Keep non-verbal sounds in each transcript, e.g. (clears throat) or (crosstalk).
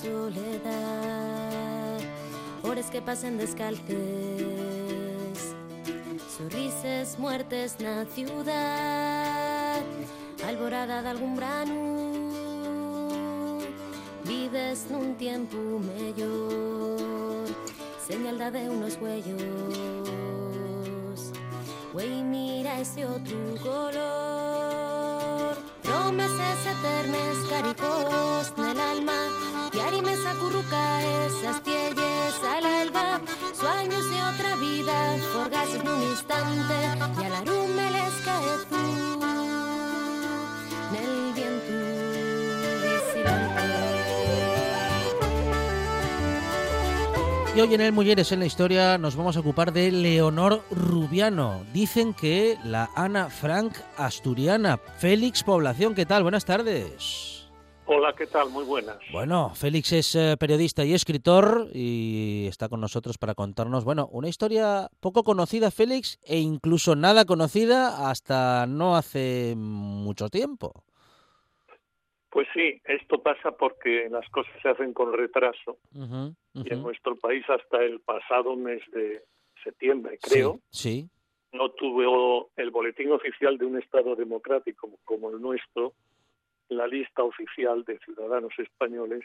Soledad hores que pasen descalces sorrises muertes na ciudad alborada de algún brano vives nun tiempo mellor señal de unos huellos Güey, mira ese otro color. Promesas eternas, caricos Sueños de otra vida, forgases en un instante. Y al arume les cae tú. Nel viento. Y hoy en el Mujeres en la Historia nos vamos a ocupar de Leonor Rubiano. Dicen que la Ana Frank asturiana. Félix Población, ¿qué tal? Buenas tardes. Hola, ¿qué tal? Muy buenas. Bueno, Félix es eh, periodista y escritor y está con nosotros para contarnos, bueno, una historia poco conocida, Félix, e incluso nada conocida hasta no hace mucho tiempo. Pues sí, esto pasa porque las cosas se hacen con retraso y en nuestro país hasta el pasado mes de septiembre, creo, Sí, no tuvo el boletín oficial de un Estado democrático como el nuestro la lista oficial de ciudadanos españoles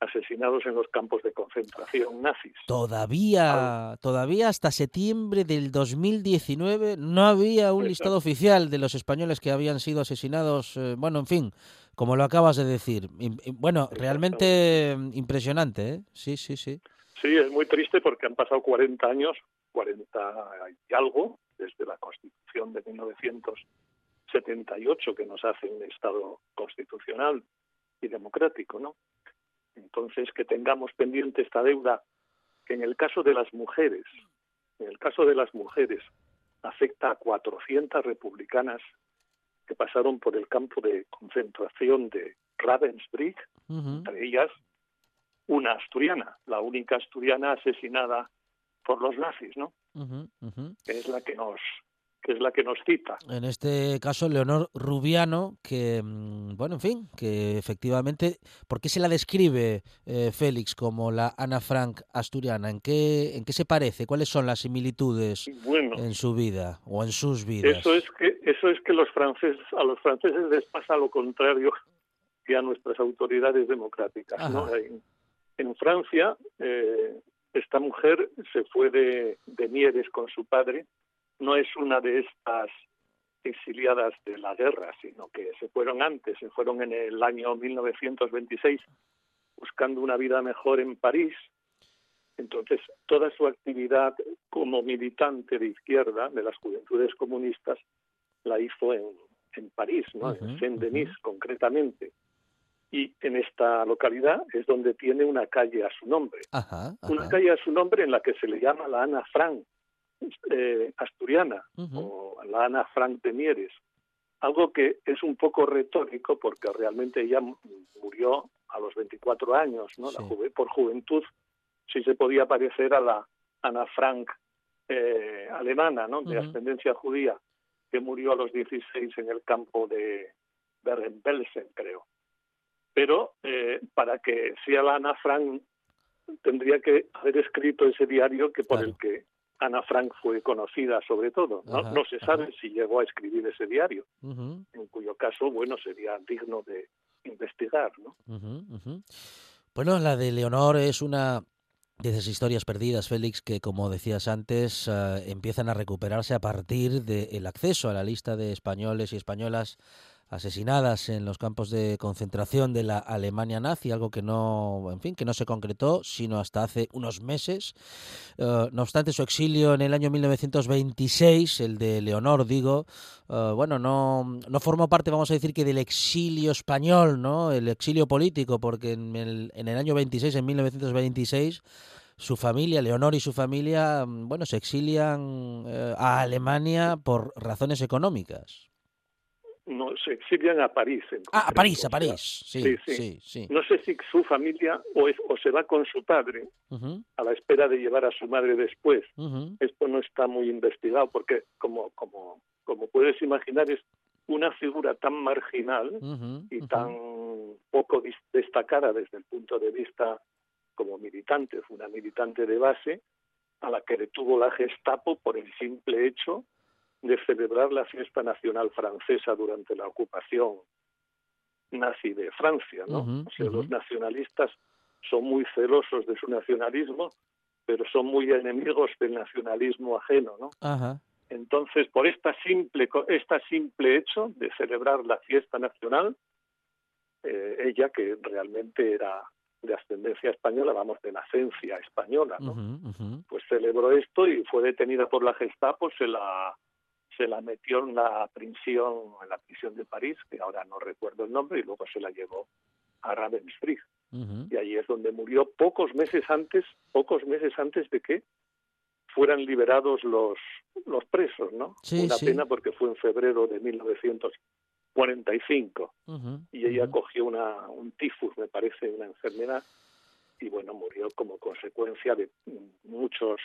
asesinados en los campos de concentración nazis. Todavía, todavía hasta septiembre del 2019 no había un Exacto. listado oficial de los españoles que habían sido asesinados. eh, bueno, en fin, como lo acabas de decir. Bueno, realmente mm, impresionante, ¿eh? Sí, sí, sí. Sí, es muy triste porque han pasado 40 años, 40 y algo, desde la Constitución de 1978, que nos hace un Estado constitucional y democrático, ¿no? Entonces, que tengamos pendiente esta deuda, que en el caso de las mujeres, en el caso de las mujeres, afecta a 400 republicanas que pasaron por el campo de concentración de Ravensbrück, entre ellas una asturiana, la única asturiana asesinada por los nazis, ¿no? Que es la que nos que es la que nos cita. En este caso, Leonor Rubiano, que, mm, bueno, en fin, que efectivamente, ¿por qué se la describe eh, Félix como la Ana Frank asturiana? ¿En qué, ¿En qué se parece? ¿Cuáles son las similitudes Bueno, en su vida o en sus vidas? eso es que eso es que los franceses a los franceses les pasa lo contrario que a nuestras autoridades democráticas, ¿no? En, en Francia eh, esta mujer se fue de, de Mieres con su padre, no es una de estas exiliadas de la guerra, sino que se fueron antes, se fueron en el año 1926 buscando una vida mejor en París. Entonces, toda su actividad como militante de izquierda de las juventudes comunistas la hizo en, en París, en Saint-Denis concretamente. Y en esta localidad es donde tiene una calle a su nombre. Ajá, Una calle a su nombre en la que se le llama la Ana Frank eh, asturiana o la Ana Frank de Mieres. Algo que es un poco retórico porque realmente ella mu- murió a los 24 años, ¿no? La juve- por juventud sí se podía parecer a la Ana Frank eh, alemana, ¿no? De ascendencia judía, que murió a los 16 en el campo de Bergen-Belsen, creo. Pero eh, para que sea la Ana Frank tendría que haber escrito ese diario que por Claro. el que Ana Frank fue conocida sobre todo. No, Ajá, no se sabe ajá. si llegó a escribir ese diario, en cuyo caso, bueno, sería digno de investigar, ¿no? Bueno, la de Leonor es una de esas historias perdidas, Félix, que como decías antes, eh, empiezan a recuperarse a partir del acceso a la lista de españoles y españolas asesinadas en los campos de concentración de la Alemania nazi, algo que no, en fin, que no se concretó sino hasta hace unos meses. Eh, no obstante, su exilio en el año 1926, el de Leonor, digo, eh, bueno, no, no formó parte, vamos a decir, que del exilio español, ¿no? El exilio político, porque en el, en el año 26, en 1926, su familia, Leonor y su familia, mm, bueno, se exilian eh, a Alemania por razones económicas. No, se exilian a París. En ah, a París, a París. Sí, sí, sí, sí. sí. No sé si su familia o, es- o se va con su padre a la espera de llevar a su madre después. Esto no está muy investigado porque, como, como, como puedes imaginar, es una figura tan marginal y tan poco destacada desde el punto de vista como militante, fue una militante de base a la que detuvo la Gestapo por el simple hecho de celebrar la fiesta nacional francesa durante la ocupación nazi de Francia, ¿no? O sea, los nacionalistas son muy celosos de su nacionalismo, pero son muy enemigos del nacionalismo ajeno, ¿no? Ajá. Entonces, por esta simple, esta simple hecho de celebrar la fiesta nacional, eh, ella que realmente era de ascendencia española, vamos, de nacencia española, ¿no? Pues celebró esto y fue detenida por la Gestapo, se la se la metió en la prisión, en la prisión de París, que ahora no recuerdo el nombre, y luego se la llevó a Ravensbrück y allí es donde murió pocos meses antes, pocos meses antes de que fueran liberados los los presos, ¿no? Sí, Una sí. pena porque fue en febrero de 1945 Ujú, y ella ujú. cogió una un tifus, me parece, una enfermedad y bueno, murió como consecuencia de muchos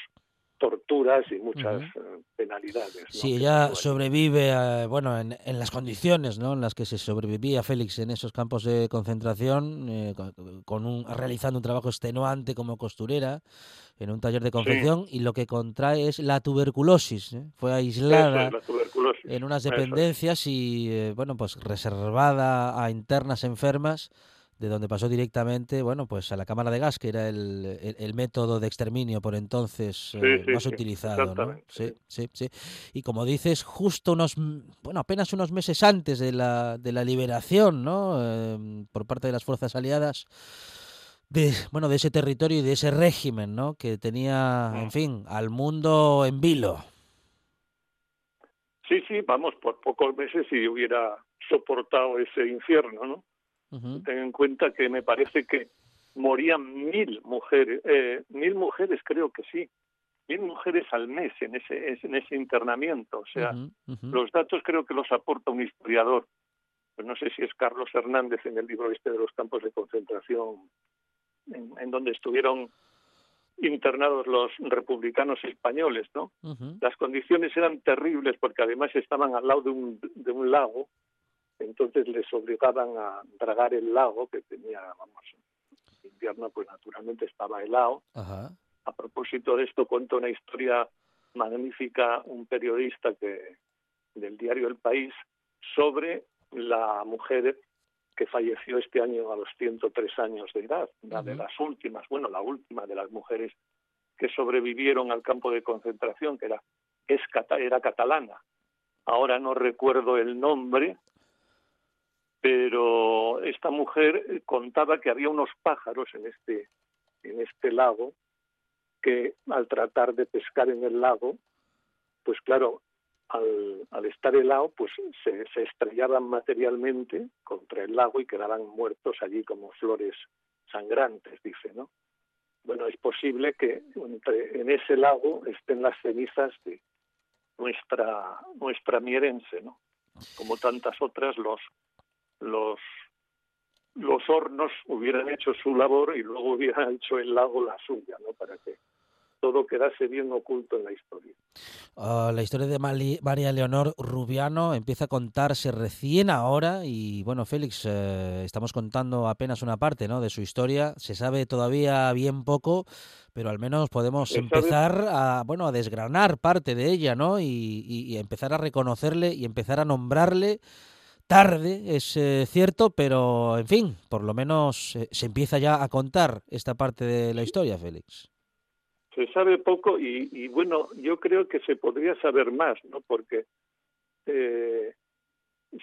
torturas y muchas eh, penalidades. ¿no? Sí, ella sobrevive, eh, bueno, en, en las condiciones, ¿no? En las que se sobrevivía Félix en esos campos de concentración, eh, con, un, realizando un trabajo extenuante como costurera en un taller de confección y lo que contrae es la tuberculosis. ¿eh? Fue aislada es en unas es. dependencias y, eh, bueno, pues reservada a internas enfermas, de donde pasó directamente, bueno, pues a la cámara de gas, que era el, el- el método de exterminio por entonces eh, sí, más sí, utilizado, ¿no? Sí, sí, sí. Y como dices, justo unos, bueno, apenas unos meses antes de la, de la liberación, ¿no? Eh, por parte de las fuerzas aliadas de, bueno, de ese territorio y de ese régimen, ¿no? Que tenía, en Mm. fin, al mundo en vilo. Sí, sí, vamos, por pocos meses si hubiera soportado ese infierno, ¿no? Ten en cuenta que me parece que morían mil mujeres, eh, mil mujeres creo que sí, mil mujeres al mes en ese, en ese internamiento. O sea, los datos creo que los aporta un historiador, pues no sé si es Carlos Hernández en el libro este de los campos de concentración, en, en donde estuvieron internados los republicanos españoles, ¿no? Las condiciones eran terribles porque además estaban al lado de un, de un lago, entonces les obligaban a dragar el lago que tenía, vamos, en invierno pues naturalmente estaba helado. Ajá. A propósito de esto cuento una historia magnífica un periodista que del diario El País sobre la mujer que falleció este año a los 103 años de edad, una de las últimas, bueno, la última de las mujeres que sobrevivieron al campo de concentración, que era, es, era catalana. Ahora no recuerdo el nombre, pero esta mujer eh, contaba que había unos pájaros en este, en este lago que al tratar de pescar en el lago, pues claro, al, al estar helado, pues se, estrellaban materialmente contra el lago y quedaban muertos allí como flores sangrantes, dice, ¿no? Bueno, es posible que en ese lago estén las cenizas de nuestra nuestra mierense, ¿no? Como tantas otras, los los los hornos hubieran hecho su labor y luego hubieran (laughs) hecho el lago la suya, ¿no? Para que todo quedase bien oculto en la historia. Ah, la historia de Mali- María Leonor Rubiano empieza a contarse recién ahora y bueno, Félix, eh, estamos contando apenas una parte ¿no? de su historia. Se sabe todavía bien poco, pero al menos podemos Se sabe- empezar a bueno a desgranar parte de ella, ¿no? Y, y- y empezar a reconocerle y empezar a nombrarle. Tarde, es eh, cierto, pero en fin, por lo menos eh, se empieza ya a contar esta parte de la historia, Félix. Se sabe poco y, y, bueno, yo creo que se podría saber más, ¿no? Porque eh,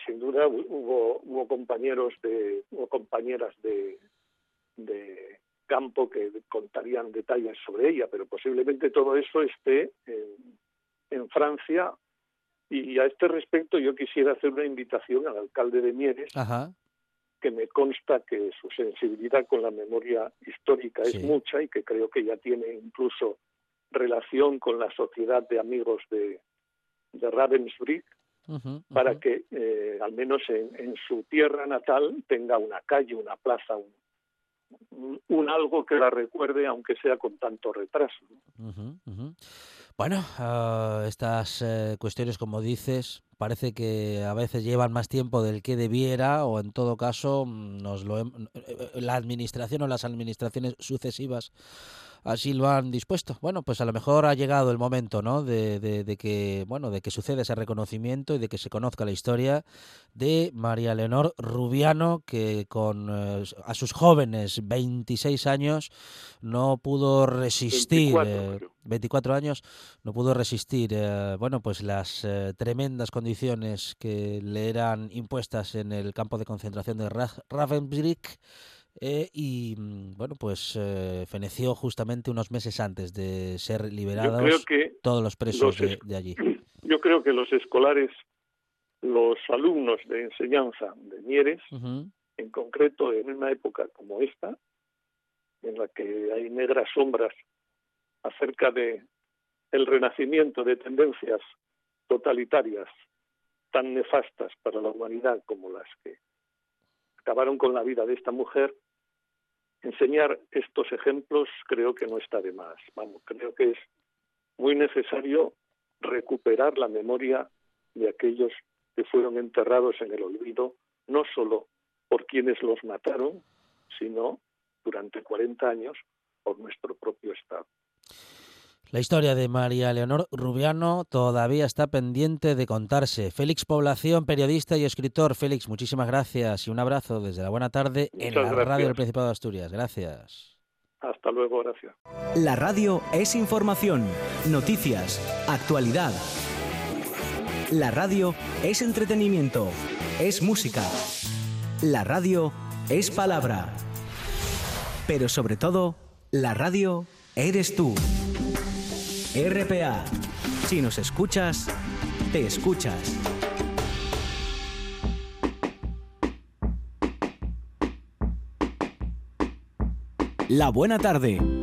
sin duda hubo, hubo compañeros de, hubo compañeras de, de campo que contarían detalles sobre ella, pero posiblemente todo eso esté en, en Francia. Y a este respecto yo quisiera hacer una invitación al alcalde de Mieres, Ajá. que me consta que su sensibilidad con la memoria histórica es mucha y que creo que ya tiene incluso relación con la sociedad de amigos de, de Ravensbrück, para que eh, al menos en, en su tierra natal tenga una calle, una plaza, un, un- un algo que la recuerde, aunque sea con tanto retraso. Bueno, ah, estas eh, cuestiones, como dices, parece que a veces llevan más tiempo del que debiera o en todo caso mm, nos lo eh, eh, la administración o las administraciones sucesivas así lo han dispuesto. Bueno, pues a lo mejor ha llegado el momento, ¿no? De, de- de que, bueno, de que suceda ese reconocimiento y de que se conozca la historia de María Leonor Rubiano, que con eh, a sus jóvenes 26 años no pudo resistir, 24 eh, creo. 24 años, no pudo resistir, eh, bueno, pues las tremendas condiciones que le eran impuestas en el campo de concentración de Ra- Ravensbrück. Eh, y mm, bueno, pues eh, feneció justamente unos meses antes de ser liberados creo que todos los presos los de, allí. (clears throat) yo creo que los escolares, los alumnos de enseñanza de Mieres, en concreto en una época como esta, en la que hay negras sombras acerca de el renacimiento de tendencias totalitarias tan nefastas para la humanidad como las que acabaron con la vida de esta mujer, enseñar estos ejemplos creo que no está de más. Vamos, creo que es muy necesario recuperar la memoria de aquellos que fueron enterrados en el olvido, no solo por quienes los mataron, sino durante 40 años por nuestro propio Estado. La historia de María Leonor Rubiano todavía está pendiente de contarse. Félix Población, periodista y escritor. Félix, muchísimas gracias y un abrazo desde la buena tarde en la gracias. radio del Principado de Asturias. Gracias. Hasta luego, gracias. La radio es información, noticias, actualidad. La radio es entretenimiento, es música. La radio es palabra. Pero sobre todo, la radio eres tú. RPA. Si nos escuchas, te escuchas. La buena tarde.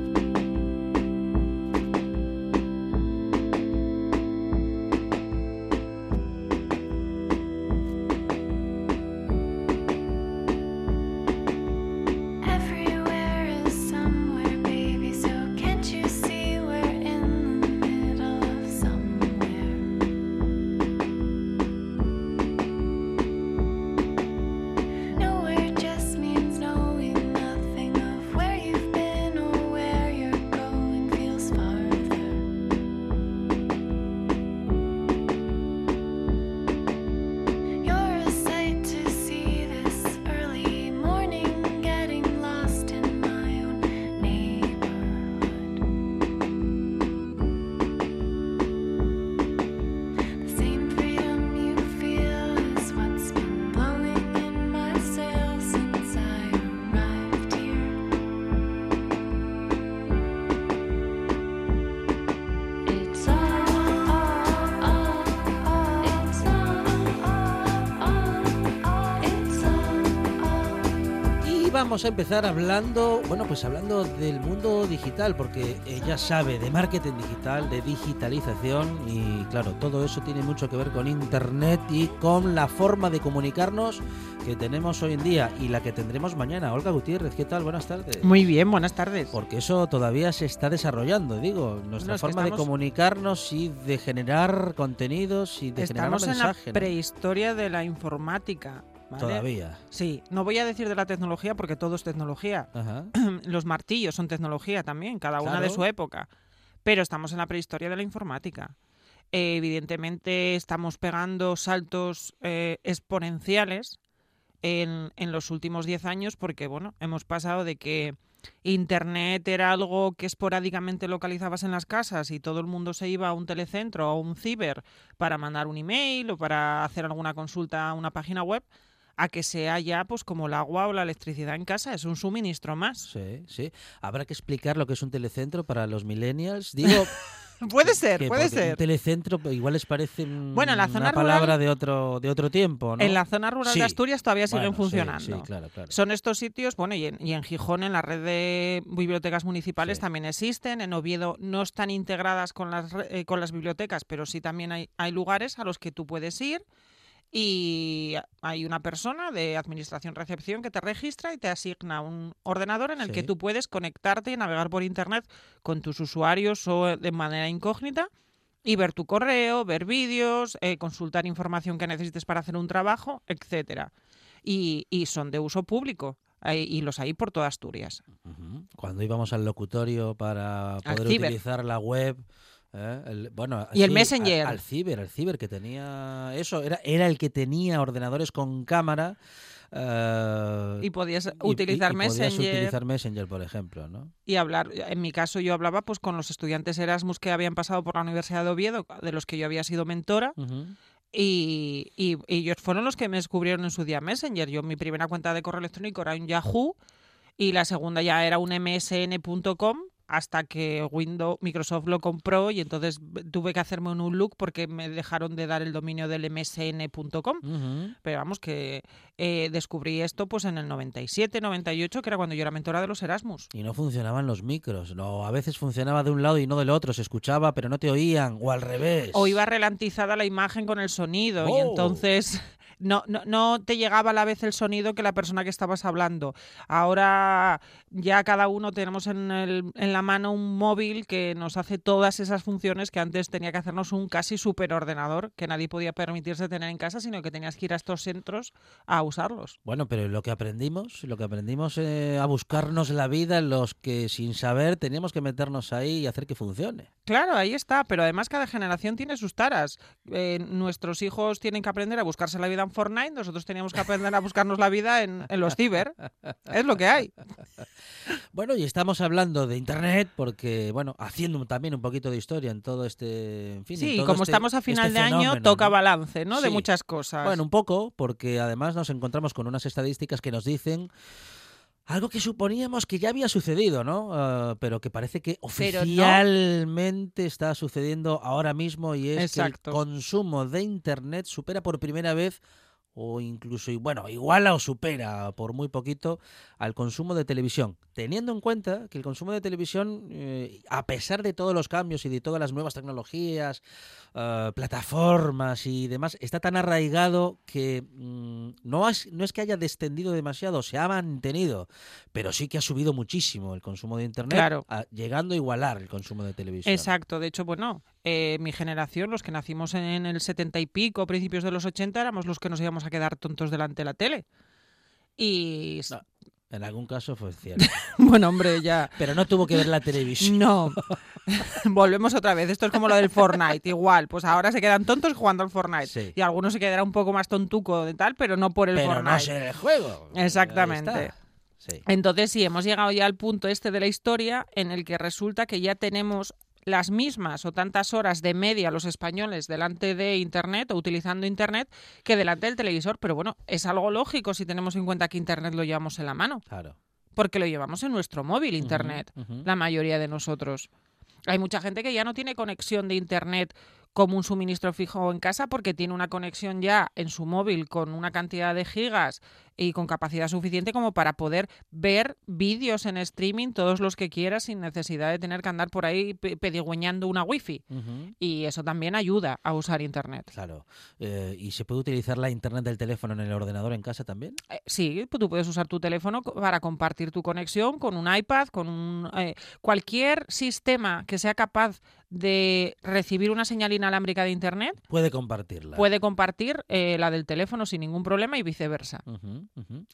Vamos a empezar hablando, bueno, pues hablando del mundo digital, porque ella sabe de marketing digital, de digitalización y claro, todo eso tiene mucho que ver con Internet y con la forma de comunicarnos que tenemos hoy en día y la que tendremos mañana. Olga Gutiérrez, ¿qué tal? Buenas tardes. Muy bien, buenas tardes. Porque eso todavía se está desarrollando, digo, nuestra que forma de estamos- comunicarnos y de generar contenidos y de Estamos generar en la mensajes. prehistoria de la informática. ¿Vale? Todavía. Sí, no voy a decir de la tecnología porque todo es tecnología. Ajá. (clears throat) Los martillos son tecnología también, cada una de su época. Pero estamos en la prehistoria de la informática. Eh, evidentemente estamos pegando saltos eh, exponenciales en, en los últimos 10 años porque, bueno, hemos pasado de que Internet era algo que esporádicamente localizabas en las casas y todo el mundo se iba a un telecentro o a un ciber para mandar un email o para hacer alguna consulta a una página web, a que sea ya pues como el agua o la electricidad en casa, es un suministro más. Sí, sí. Habrá que explicar lo que es un telecentro para los millennials. Digo, (laughs) Puede ser, puede ser. Un telecentro pues, igual les parece Bueno, en la zona una palabra rural- de otro de otro tiempo, ¿no? En la zona rural Sí. de Asturias todavía siguen Bueno, funcionando. Sí, claro, claro. Son estos sitios, bueno, y en, y en Gijón, en la red de bibliotecas municipales también existen. En Oviedo no están integradas con las, eh, con las bibliotecas, pero sí también hay, hay lugares a los que tú puedes ir y hay una persona de administración-recepción que te registra y te asigna un ordenador en el que tú puedes conectarte y navegar por Internet con tus usuarios o de manera incógnita y ver tu correo, ver vídeos, eh, consultar información que necesites para hacer un trabajo, etcétera. Y, y son de uso público eh, y los hay por toda Asturias. Cuando íbamos al locutorio para poder utilizar la web, ¿eh? el- bueno, Y el Messenger. Al, al ciber, al ciber que tenía eso, era, era el que tenía ordenadores con cámara. eh, Y podías utilizar y- y podías Messenger utilizar Messenger, por ejemplo, ¿no? y hablar. En mi caso, yo hablaba pues con los estudiantes Erasmus que habían pasado por la Universidad de Oviedo, de los que yo había sido mentora. Y- y ellos fueron los que me descubrieron en su día Messenger. Yo mi primera cuenta de correo electrónico era un Yahoo y la segunda ya era un msn.com hasta que Windows Microsoft lo compró y entonces tuve que hacerme un look porque me dejaron de dar el dominio del msn.com. Pero vamos que eh, descubrí esto pues en el 97, 98, que era cuando yo era mentora de los Erasmus. Y no funcionaban los micros, no, a veces funcionaba de un lado y no del otro, se escuchaba pero no te oían, o al revés. O iba ralentizada la imagen con el sonido y Oh. entonces (laughs) no, no, no te llegaba a la vez el sonido que la persona que estabas hablando. Ahora ya cada uno tenemos en, el- en la mano un móvil que nos hace todas esas funciones que antes tenía que hacernos un casi superordenador que nadie podía permitirse tener en casa, sino que tenías que ir a estos centros a usarlos. Bueno, pero lo que aprendimos, lo que aprendimos eh, a buscarnos la vida en los que sin saber teníamos que meternos ahí y hacer que funcione. Claro, ahí está, pero además cada generación tiene sus taras. Eh, nuestros hijos tienen que aprender a buscarse la vida Fortnite, nosotros teníamos que aprender a buscarnos la vida en, en los ciber. Es lo que hay. (laughs) Bueno, y estamos hablando de internet porque, bueno, haciendo también un poquito de historia en todo este, en fin, en Sí, todo como este- estamos a este final de año, toca ¿no? balance, ¿no? De muchas cosas. Bueno, un poco, porque además nos encontramos con unas estadísticas que nos dicen algo que suponíamos que ya había sucedido, ¿no? Ah, pero que parece que no. oficialmente está sucediendo ahora mismo y es Exacto. que el consumo de Internet supera por primera vez o incluso, y bueno, iguala o supera por muy poquito al consumo de televisión, teniendo en cuenta que el consumo de televisión, eh, a pesar de todos los cambios y de todas las nuevas tecnologías, eh, plataformas y demás, está tan arraigado que mm, no, has- no es que haya descendido demasiado, se ha mantenido, pero sí que ha subido muchísimo el consumo de Internet, Claro. a- llegando a igualar el consumo de televisión. Exacto, de hecho, bueno, eh, mi generación, los que nacimos en el setenta y pico, principios de los 80, éramos los que nos íbamos a quedar tontos delante de la tele. Y No. En algún caso fue cierto. (laughs) bueno, hombre, ya. Pero no tuvo que ver la televisión. No. (laughs) (laughs) Volvemos otra vez. Esto es como lo del Fortnite. Igual, pues ahora se quedan tontos jugando al Fortnite. Sí. Y algunos se quedará un poco más tontuco de tal, pero no por el Pero Fortnite. no el juego. Exactamente. Sí. Entonces sí, hemos llegado ya al punto este de la historia en el que resulta que ya tenemos las mismas o tantas horas de media los españoles delante de Internet o utilizando Internet que delante del televisor. Pero bueno, es algo lógico si tenemos en cuenta que Internet lo llevamos en la mano, Claro. porque lo llevamos en nuestro móvil Internet, la mayoría de nosotros. Hay mucha gente que ya no tiene conexión de Internet como un suministro fijo en casa porque tiene una conexión ya en su móvil con una cantidad de gigas y con capacidad suficiente como para poder ver vídeos en streaming todos los que quiera sin necesidad de tener que andar por ahí pe- pedigüeñando una wifi. Ujú. Y eso también ayuda a usar Internet. Claro. Eh, ¿Y se puede utilizar la internet del teléfono en el ordenador en casa también? Eh, Sí, pues tú puedes usar tu teléfono para compartir tu conexión con un iPad, con un eh, cualquier sistema que sea capaz de recibir una señal inalámbrica de internet Puede compartirla. puede compartir eh, la del teléfono sin ningún problema y viceversa. Mhm.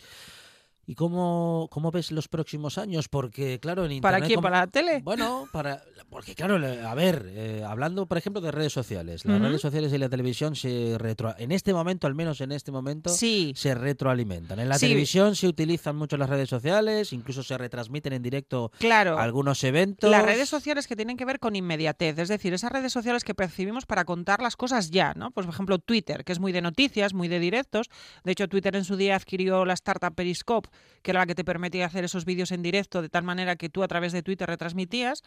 ¿Y cómo, cómo ves los próximos años? Porque, claro, en ¿Para Internet... quién? como- ¿Para la tele? Bueno, para, porque claro, a ver, eh, hablando por ejemplo de redes sociales, las redes sociales y la televisión se retro, en este momento, al menos en este momento, Sí. se retroalimentan. En la Sí. televisión se utilizan mucho las redes sociales, incluso se retransmiten en directo Claro. algunos eventos. Las redes sociales que tienen que ver con inmediatez, es decir, esas redes sociales que percibimos para contar las cosas ya, ¿no? Pues, por ejemplo, Twitter, que es muy de noticias, muy de directos. De hecho, Twitter en su día adquirió la startup Periscope, que era la que te permitía hacer esos vídeos en directo de tal manera que tú a través de Twitter retransmitías.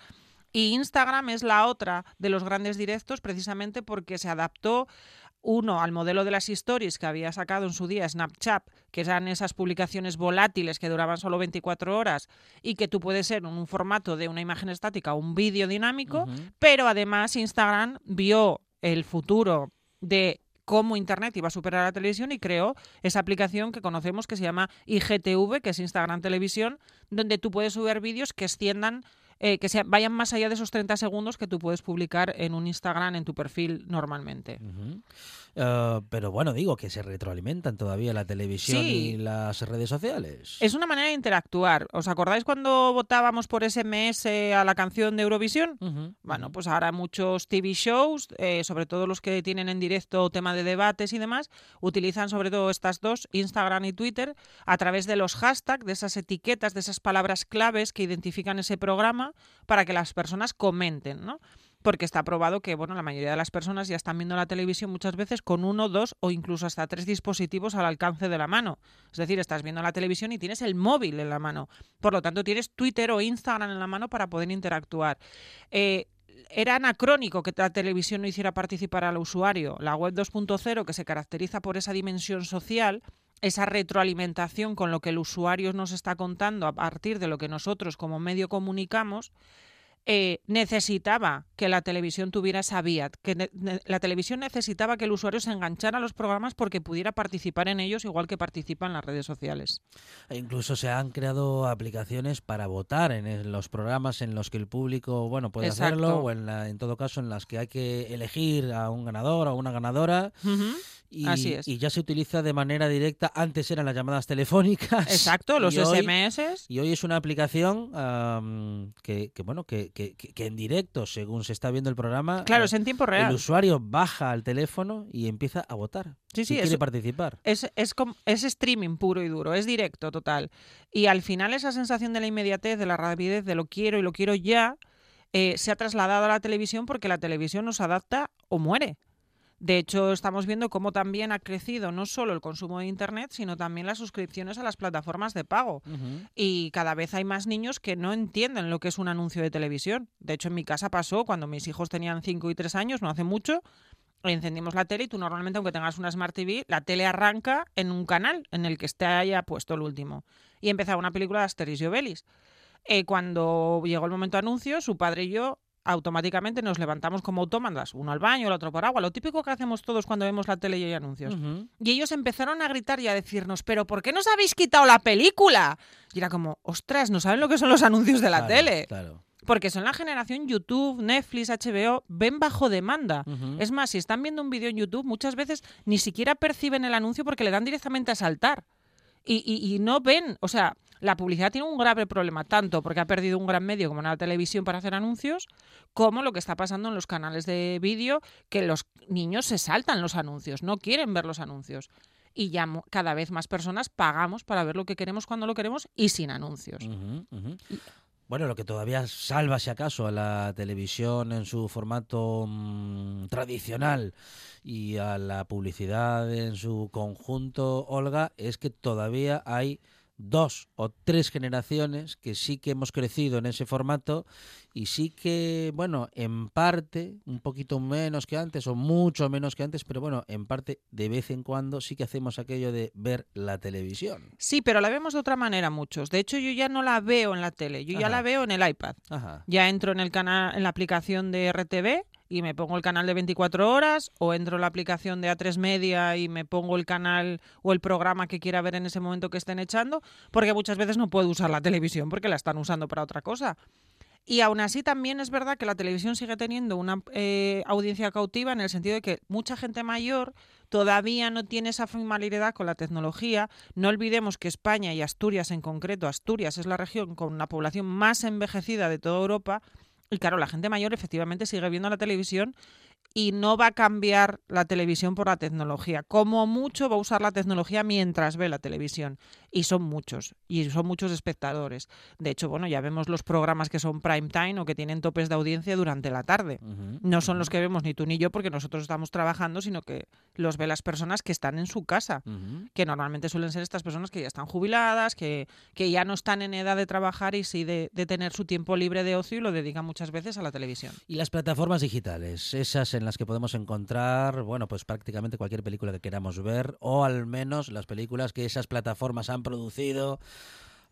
Y Instagram es la otra de los grandes directos precisamente porque se adaptó uno al modelo de las stories que había sacado en su día Snapchat, que eran esas publicaciones volátiles que duraban solo 24 horas y que tú puedes ser en un formato de una imagen estática o un vídeo dinámico, pero además Instagram vio el futuro de cómo Internet iba a superar a la televisión y creó esa aplicación que conocemos que se llama IGTV, que es Instagram Televisión, donde tú puedes subir vídeos que extiendan, eh, que se, vayan más allá de esos 30 segundos que tú puedes publicar en un Instagram en tu perfil normalmente. Eh, pero bueno, digo que se retroalimentan todavía la televisión Sí. y las redes sociales. Es una manera de interactuar. ¿Os acordáis cuando votábamos por SMS a la canción de Eurovisión? Bueno, pues ahora muchos TV shows, eh, sobre todo los que tienen en directo tema de debates y demás, utilizan sobre todo estas dos, Instagram y Twitter, a través de los hashtags, de esas etiquetas, de esas palabras claves que identifican ese programa para que las personas comenten, ¿no? Porque está probado que, bueno, la mayoría de las personas ya están viendo la televisión muchas veces con uno, dos o incluso hasta tres dispositivos al alcance de la mano. Es decir, estás viendo la televisión y tienes el móvil en la mano. Por lo tanto, tienes Twitter o Instagram en la mano para poder interactuar. Eh, era anacrónico que la televisión no hiciera participar al usuario. La web 2.0, que se caracteriza por esa dimensión social, esa retroalimentación con lo que el usuario nos está contando a partir de lo que nosotros como medio comunicamos, eh, necesitaba que la televisión tuviera esa vía, que la televisión necesitaba que el usuario se enganchara a los programas porque pudiera participar en ellos igual que participa en las redes sociales. E incluso se han creado aplicaciones para votar en los programas en los que el público bueno puede Exacto. hacerlo o en, la- en todo caso en las que hay que elegir a un ganador o una ganadora y, Así es. y ya se utiliza de manera directa. Antes eran las llamadas telefónicas. Exacto, los (laughs) y hoy- SMS. Y hoy es una aplicación que, bueno que, que- que- que en directo, según se está viendo el programa, Claro, eh, es en tiempo el real. usuario baja al teléfono y empieza a votar. Sí, si sí, quiere participar. Es, es streaming puro y duro, es directo total. Y al final esa sensación de la inmediatez, de la rapidez, de lo quiero y lo quiero ya, eh, se ha trasladado a la televisión porque la televisión nos adapta o muere. De hecho, estamos viendo cómo también ha crecido no solo el consumo de Internet, sino también las suscripciones a las plataformas de pago. Y cada vez hay más niños que no entienden lo que es un anuncio de televisión. De hecho, en mi casa pasó cuando mis hijos tenían 5 y 3 años, no hace mucho. Encendimos la tele y tú normalmente, aunque tengas una Smart TV, la tele arranca en un canal en el que esté haya puesto el último. Y empezaba una película de Asterix y Obelix. Eh, cuando llegó el momento de anuncio, su padre y yo automáticamente nos levantamos como autómatas, uno al baño, el otro por agua, lo típico que hacemos todos cuando vemos la tele y hay anuncios. Y ellos empezaron a gritar y a decirnos, pero ¿por qué nos habéis quitado la película? Y era como, ostras, no saben lo que son los anuncios de la Claro, tele. Claro. Porque son la generación YouTube, Netflix, HBO, ven bajo demanda. Es más, si están viendo un vídeo en YouTube, muchas veces ni siquiera perciben el anuncio porque le dan directamente a saltar. Y, y- y no ven, o sea, la publicidad tiene un grave problema, tanto porque ha perdido un gran medio como la televisión para hacer anuncios, como lo que está pasando en los canales de vídeo, que los niños se saltan los anuncios, no quieren ver los anuncios. Y ya cada vez más personas pagamos para ver lo que queremos cuando lo queremos y sin anuncios. Bueno, lo que todavía salva, si acaso, a la televisión en su formato mm, tradicional y a la publicidad en su conjunto, Olga, es que todavía hay dos o tres generaciones que sí que hemos crecido en ese formato y sí que, bueno, en parte, un poquito menos que antes o mucho menos que antes, pero bueno, en parte, de vez en cuando sí que hacemos aquello de ver la televisión. Sí, pero la vemos de otra manera muchos. De hecho, yo ya no la veo en la tele, yo ya la veo en el iPad. Ajá. Ya entro en el canal, en la aplicación de RTV y me pongo el canal de 24 horas, o entro en la aplicación de A3 Media y me pongo el canal o el programa que quiera ver en ese momento que estén echando, porque muchas veces no puedo usar la televisión porque la están usando para otra cosa. Y aún así también es verdad que la televisión sigue teniendo una eh, audiencia cautiva en el sentido de que mucha gente mayor todavía no tiene esa familiaridad con la tecnología. No olvidemos que España y Asturias en concreto, Asturias es la región con la población más envejecida de toda Europa. Y claro, la gente mayor efectivamente sigue viendo la televisión y no va a cambiar la televisión por la tecnología. Como mucho va a usar la tecnología mientras ve la televisión. Y son muchos, y son muchos espectadores. De hecho, bueno, ya vemos los programas que son prime time o que tienen topes de audiencia durante la tarde. No son los que vemos ni tú ni yo porque nosotros estamos trabajando, sino que los ve las personas que están en su casa que normalmente suelen ser estas personas que ya están jubiladas, que, que ya no están en edad de trabajar y sí de, de tener su tiempo libre de ocio y lo dedican muchas veces a la televisión. Y las plataformas digitales, esas en las que podemos encontrar, bueno, pues prácticamente cualquier película que queramos ver, o al menos las películas que esas plataformas han producido,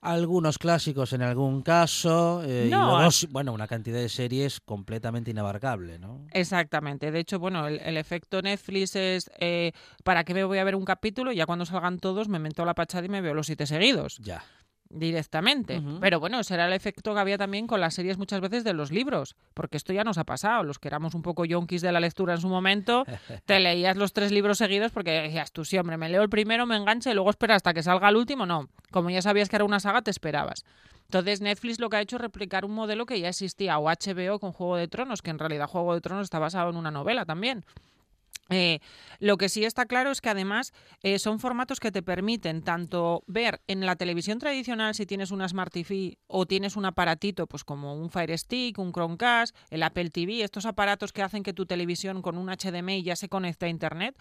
algunos clásicos en algún caso, eh, No, y luego, bueno, una cantidad de series completamente inabarcable, ¿no? Exactamente. De hecho, bueno, el, el efecto Netflix es eh, ¿para qué me voy a ver un capítulo? Ya cuando salgan todos me meto a la pachada y me veo los siete seguidos Ya. Directamente. Pero bueno, será el efecto que había también con las series muchas veces de los libros, porque esto ya nos ha pasado. Los que éramos un poco yonkis de la lectura en su momento, (laughs) te leías los tres libros seguidos porque decías tú, sí, hombre, me leo el primero, me engancha y luego espera hasta que salga el último. No, como ya sabías que era una saga, te esperabas. Entonces Netflix lo que ha hecho es replicar un modelo que ya existía, o HBO con Juego de Tronos, que en realidad Juego de Tronos está basado en una novela también. Eh, lo que sí está claro es que además eh, son formatos que te permiten tanto ver en la televisión tradicional si tienes una Smart TV o tienes un aparatito pues como un Fire Stick, un Chromecast, el Apple TV, estos aparatos que hacen que tu televisión con un HDMI ya se conecte a internet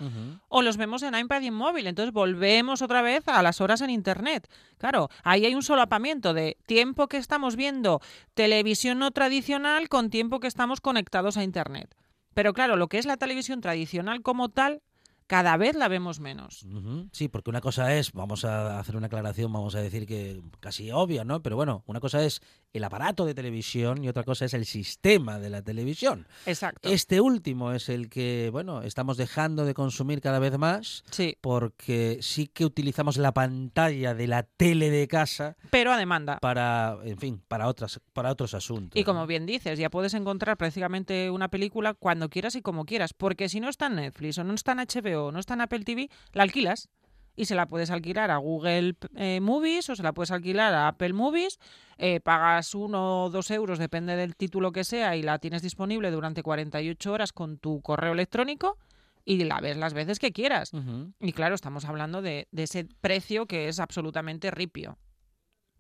o los vemos en iPad y en móvil. Entonces volvemos otra vez a las horas en Internet. Claro, ahí hay un solapamiento de tiempo que estamos viendo televisión no tradicional con tiempo que estamos conectados a Internet. Pero claro, lo que es la televisión tradicional como tal, cada vez la vemos menos. Sí, porque una cosa es, vamos a hacer una aclaración, vamos a decir que casi obvia, ¿no? Pero bueno, una cosa es el aparato de televisión y otra cosa es el sistema de la televisión. Exacto. Este último es el que, bueno, estamos dejando de consumir cada vez más Sí, porque sí que utilizamos la pantalla de la tele de casa pero a demanda. para, en fin, para otras para otros asuntos. Y como ¿no? bien dices, ya puedes encontrar prácticamente una película cuando quieras y como quieras, porque si no está en Netflix o no está en HBO o no está en Apple TV, la alquilas y se la puedes alquilar a Google eh, Movies o se la puedes alquilar a Apple Movies, eh, pagas uno o dos euros, depende del título que sea, y la tienes disponible durante 48 horas con tu correo electrónico y la ves las veces que quieras. Y claro, estamos hablando de, de ese precio que es absolutamente ripio.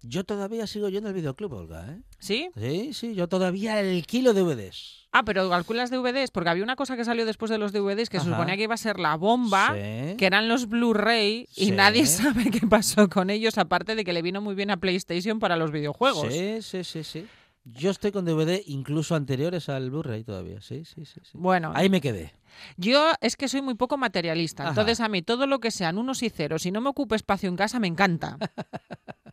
Yo todavía sigo yendo al videoclub, Olga, ¿eh? ¿Sí? Sí, sí, yo todavía alquilo DVDs. Ah, pero calculas DVDs, porque había una cosa que salió después de los DVDs que se suponía que iba a ser la bomba, Sí. que eran los Blu-ray, y nadie (laughs) sabe qué pasó con ellos, aparte de que le vino muy bien a PlayStation para los videojuegos. Sí, sí, sí, sí. Yo estoy con DVD incluso anteriores al Blu-ray todavía. Sí, sí, sí. sí. Bueno, Ahí me quedé. yo es que soy muy poco materialista, Ajá. entonces a mí todo lo que sean unos y ceros y no me ocupe espacio en casa me encanta. (laughs)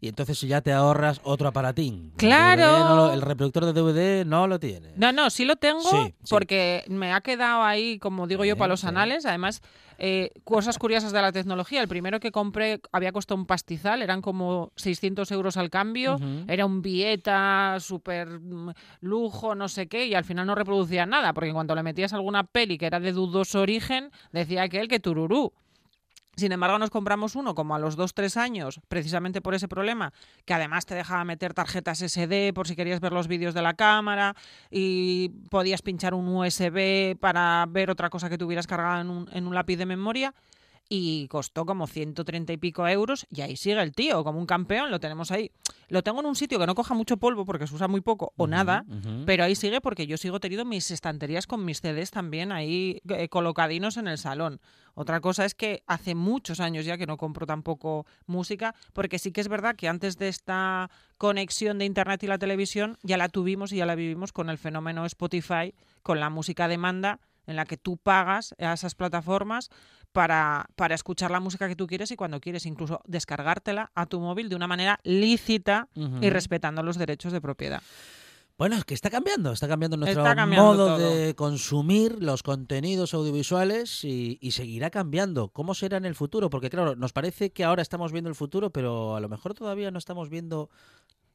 Y entonces ya te ahorras otro aparatín. ¡Claro! DVD no lo- el reproductor de DVD no lo tiene. No, no, sí lo tengo Sí, sí. porque me ha quedado ahí, como digo yo, para los anales. Además, eh, cosas curiosas de la tecnología. El primero que compré había costado un pastizal, eran como 600 euros al cambio. Era un Vieta, súper mm, lujo, no sé qué, y al final no reproducía nada, porque en cuanto le metías alguna peli que era de dudoso origen, decía aquel que tururú. Sin embargo, nos compramos uno como a los 2-3 años, precisamente por ese problema, que además te dejaba meter tarjetas SD por si querías ver los vídeos de la cámara y podías pinchar un USB para ver otra cosa que tuvieras cargada en un, en un lápiz de memoria. Y costó como 130 y pico euros y ahí sigue el tío, como un campeón, lo tenemos ahí. Lo tengo en un sitio que no coja mucho polvo porque se usa muy poco o nada, pero ahí sigue porque yo sigo teniendo mis estanterías con mis CDs también ahí eh, colocadinos en el salón. Otra cosa es que hace muchos años ya que no compro tampoco música, porque sí que es verdad que antes de esta conexión de Internet y la televisión ya la tuvimos y ya la vivimos con el fenómeno Spotify, con la música a demanda, en la que tú pagas a esas plataformas para, para escuchar la música que tú quieres y cuando quieres, incluso descargártela a tu móvil de una manera lícita y respetando los derechos de propiedad. Bueno, es que está cambiando, está cambiando nuestro Está cambiando modo todo. de consumir los contenidos audiovisuales y, y seguirá cambiando. ¿Cómo será en el futuro? Porque claro, nos parece que ahora estamos viendo el futuro, pero a lo mejor todavía no estamos viendo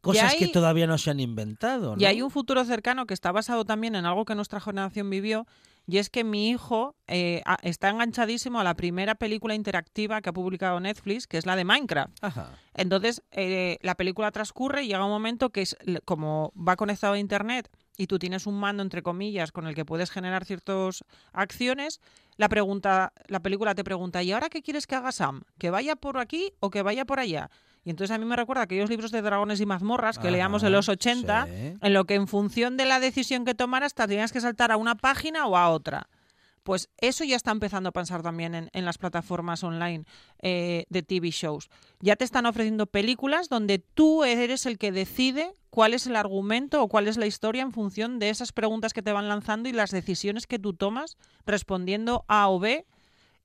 Cosas que todavía no se han inventado. Y hay un futuro cercano que está basado también en algo que nuestra generación vivió, y es que mi hijo eh, está enganchadísimo a la primera película interactiva que ha publicado Netflix, que es la de Minecraft. Ajá. Entonces, eh, la película transcurre y llega un momento que es como va conectado a Internet y tú tienes un mando, entre comillas, con el que puedes generar ciertas acciones, la, pregunta, la película te pregunta, ¿y ahora qué quieres que haga Sam? ¿Que vaya por aquí o que vaya por allá? Y entonces a mí me recuerda aquellos libros de dragones y mazmorras que leíamos en los 80, sí. en lo que en función de la decisión que tomaras te tenías que saltar a una página o a otra. Pues eso ya está empezando a pensar también en, en las plataformas online eh, de TV shows. Ya te están ofreciendo películas donde tú eres el que decide cuál es el argumento o cuál es la historia en función de esas preguntas que te van lanzando y las decisiones que tú tomas respondiendo A o B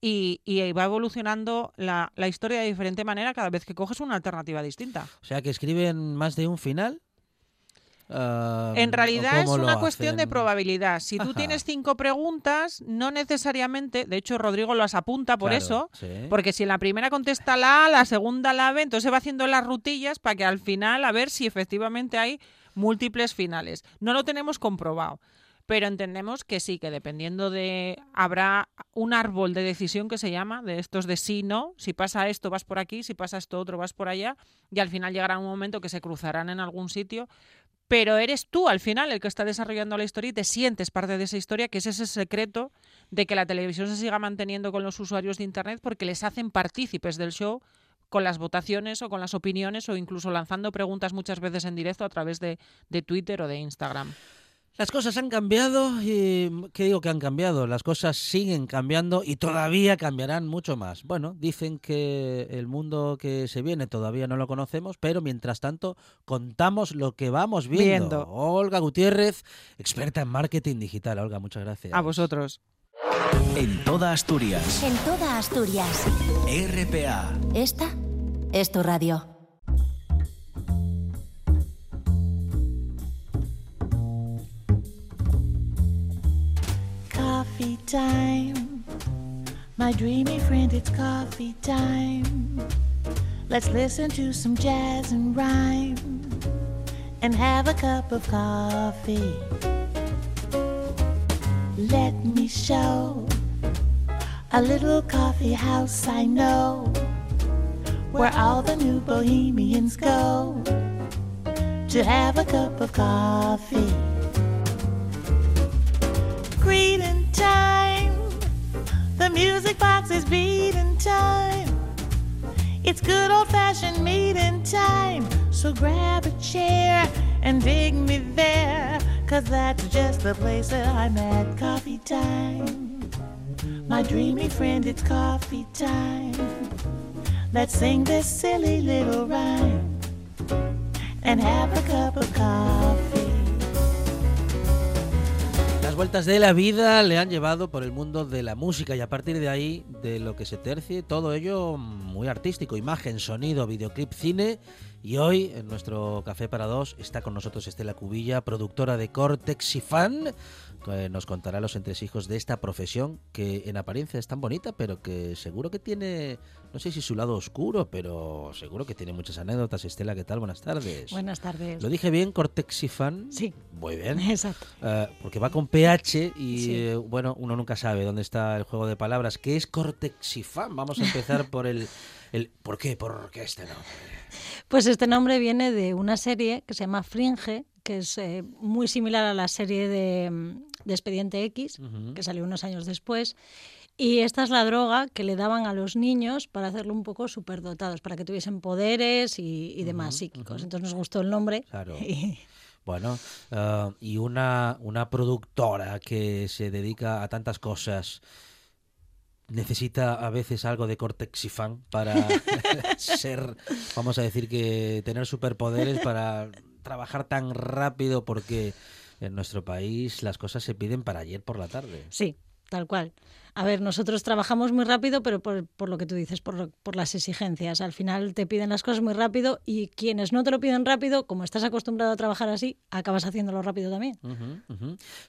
y, y va evolucionando la, la historia de diferente manera cada vez que coges una alternativa distinta. O sea, que escriben más de un final. Ah, En ¿o realidad es una cuestión de probabilidad. Si tú Ajá. tienes cinco preguntas, no necesariamente, de hecho Rodrigo las apunta por Claro, eso, sí. porque si en la primera contesta la A, la segunda la B, entonces se va haciendo las rutillas para que al final a ver si efectivamente hay múltiples finales. No lo tenemos comprobado. Pero entendemos que sí, que dependiendo de... Habrá un árbol de decisión que se llama, de estos de sí, no. Si pasa esto, vas por aquí. Si pasa esto otro, vas por allá. Y al final llegará un momento que se cruzarán en algún sitio. Pero eres tú al final el que está desarrollando la historia y te sientes parte de esa historia, que es ese secreto de que la televisión se siga manteniendo con los usuarios de Internet porque les hacen partícipes del show con las votaciones o con las opiniones o incluso lanzando preguntas muchas veces en directo a través de, de Twitter o de Instagram. Las cosas han cambiado y ¿qué digo que han cambiado? Las cosas siguen cambiando y todavía cambiarán mucho más. Bueno, dicen que el mundo que se viene todavía no lo conocemos, pero mientras tanto contamos lo que vamos viendo. Viendo. Olga Gutiérrez, experta en marketing digital. Olga, muchas gracias. A vosotros. En toda Asturias. En toda Asturias. RPA. Esta es tu radio. Coffee time. My dreamy friend, it's coffee time. Let's listen to some jazz and rhyme and have a cup of coffee. Let me show a little coffee house I know where all the new bohemians go to have a cup of coffee. Music box is beating time. It's good old fashioned meeting time. So grab a chair and dig me there. Cause that's just the place that I'm at. Coffee time. My dreamy friend, it's coffee time. Let's sing this silly little rhyme and have a cup of coffee. Vueltas de la vida le han llevado por el mundo de la música y a partir de ahí, de lo que se tercie, todo ello muy artístico, imagen, sonido, videoclip, cine. Y hoy, en nuestro Café para Dos, está con nosotros Estela Cubilla, productora de Cortex y Fan, nos contará los entresijos de esta profesión que en apariencia es tan bonita, pero que seguro que tiene, no sé si su lado oscuro, pero seguro que tiene muchas anécdotas. Estela, ¿qué tal? Buenas tardes. Buenas tardes. ¿Lo dije bien, Cortex y Fan? Sí, Muy bien. (laughs) exacto. Eh, porque va con PH y Sí. eh, bueno, uno nunca sabe dónde está el juego de palabras. ¿Qué es Cortexifan? Vamos a empezar por el, (laughs) el ¿por qué? ¿Por qué este nombre? Pues este nombre viene de una serie que se llama Fringe, que es eh, muy similar a la serie de, mm, de Expediente X, que salió unos años después. Y esta es la droga que le daban a los niños para hacerlo un poco superdotados, para que tuviesen poderes y, y demás psíquicos. Entonces nos gustó el nombre. Claro. Y- (laughs) Bueno, eh, y una, una productora que se dedica a tantas cosas necesita a veces algo de Cortexifan para (laughs) (laughs) ser, vamos a decir que tener superpoderes para trabajar tan rápido porque en nuestro país las cosas se piden para ayer por la tarde. sí, tal cual. A ver, nosotros trabajamos muy rápido, pero por, por lo que tú dices, por, por las exigencias. Al final te piden las cosas muy rápido y quienes no te lo piden rápido, como estás acostumbrado a trabajar así, acabas haciéndolo rápido también.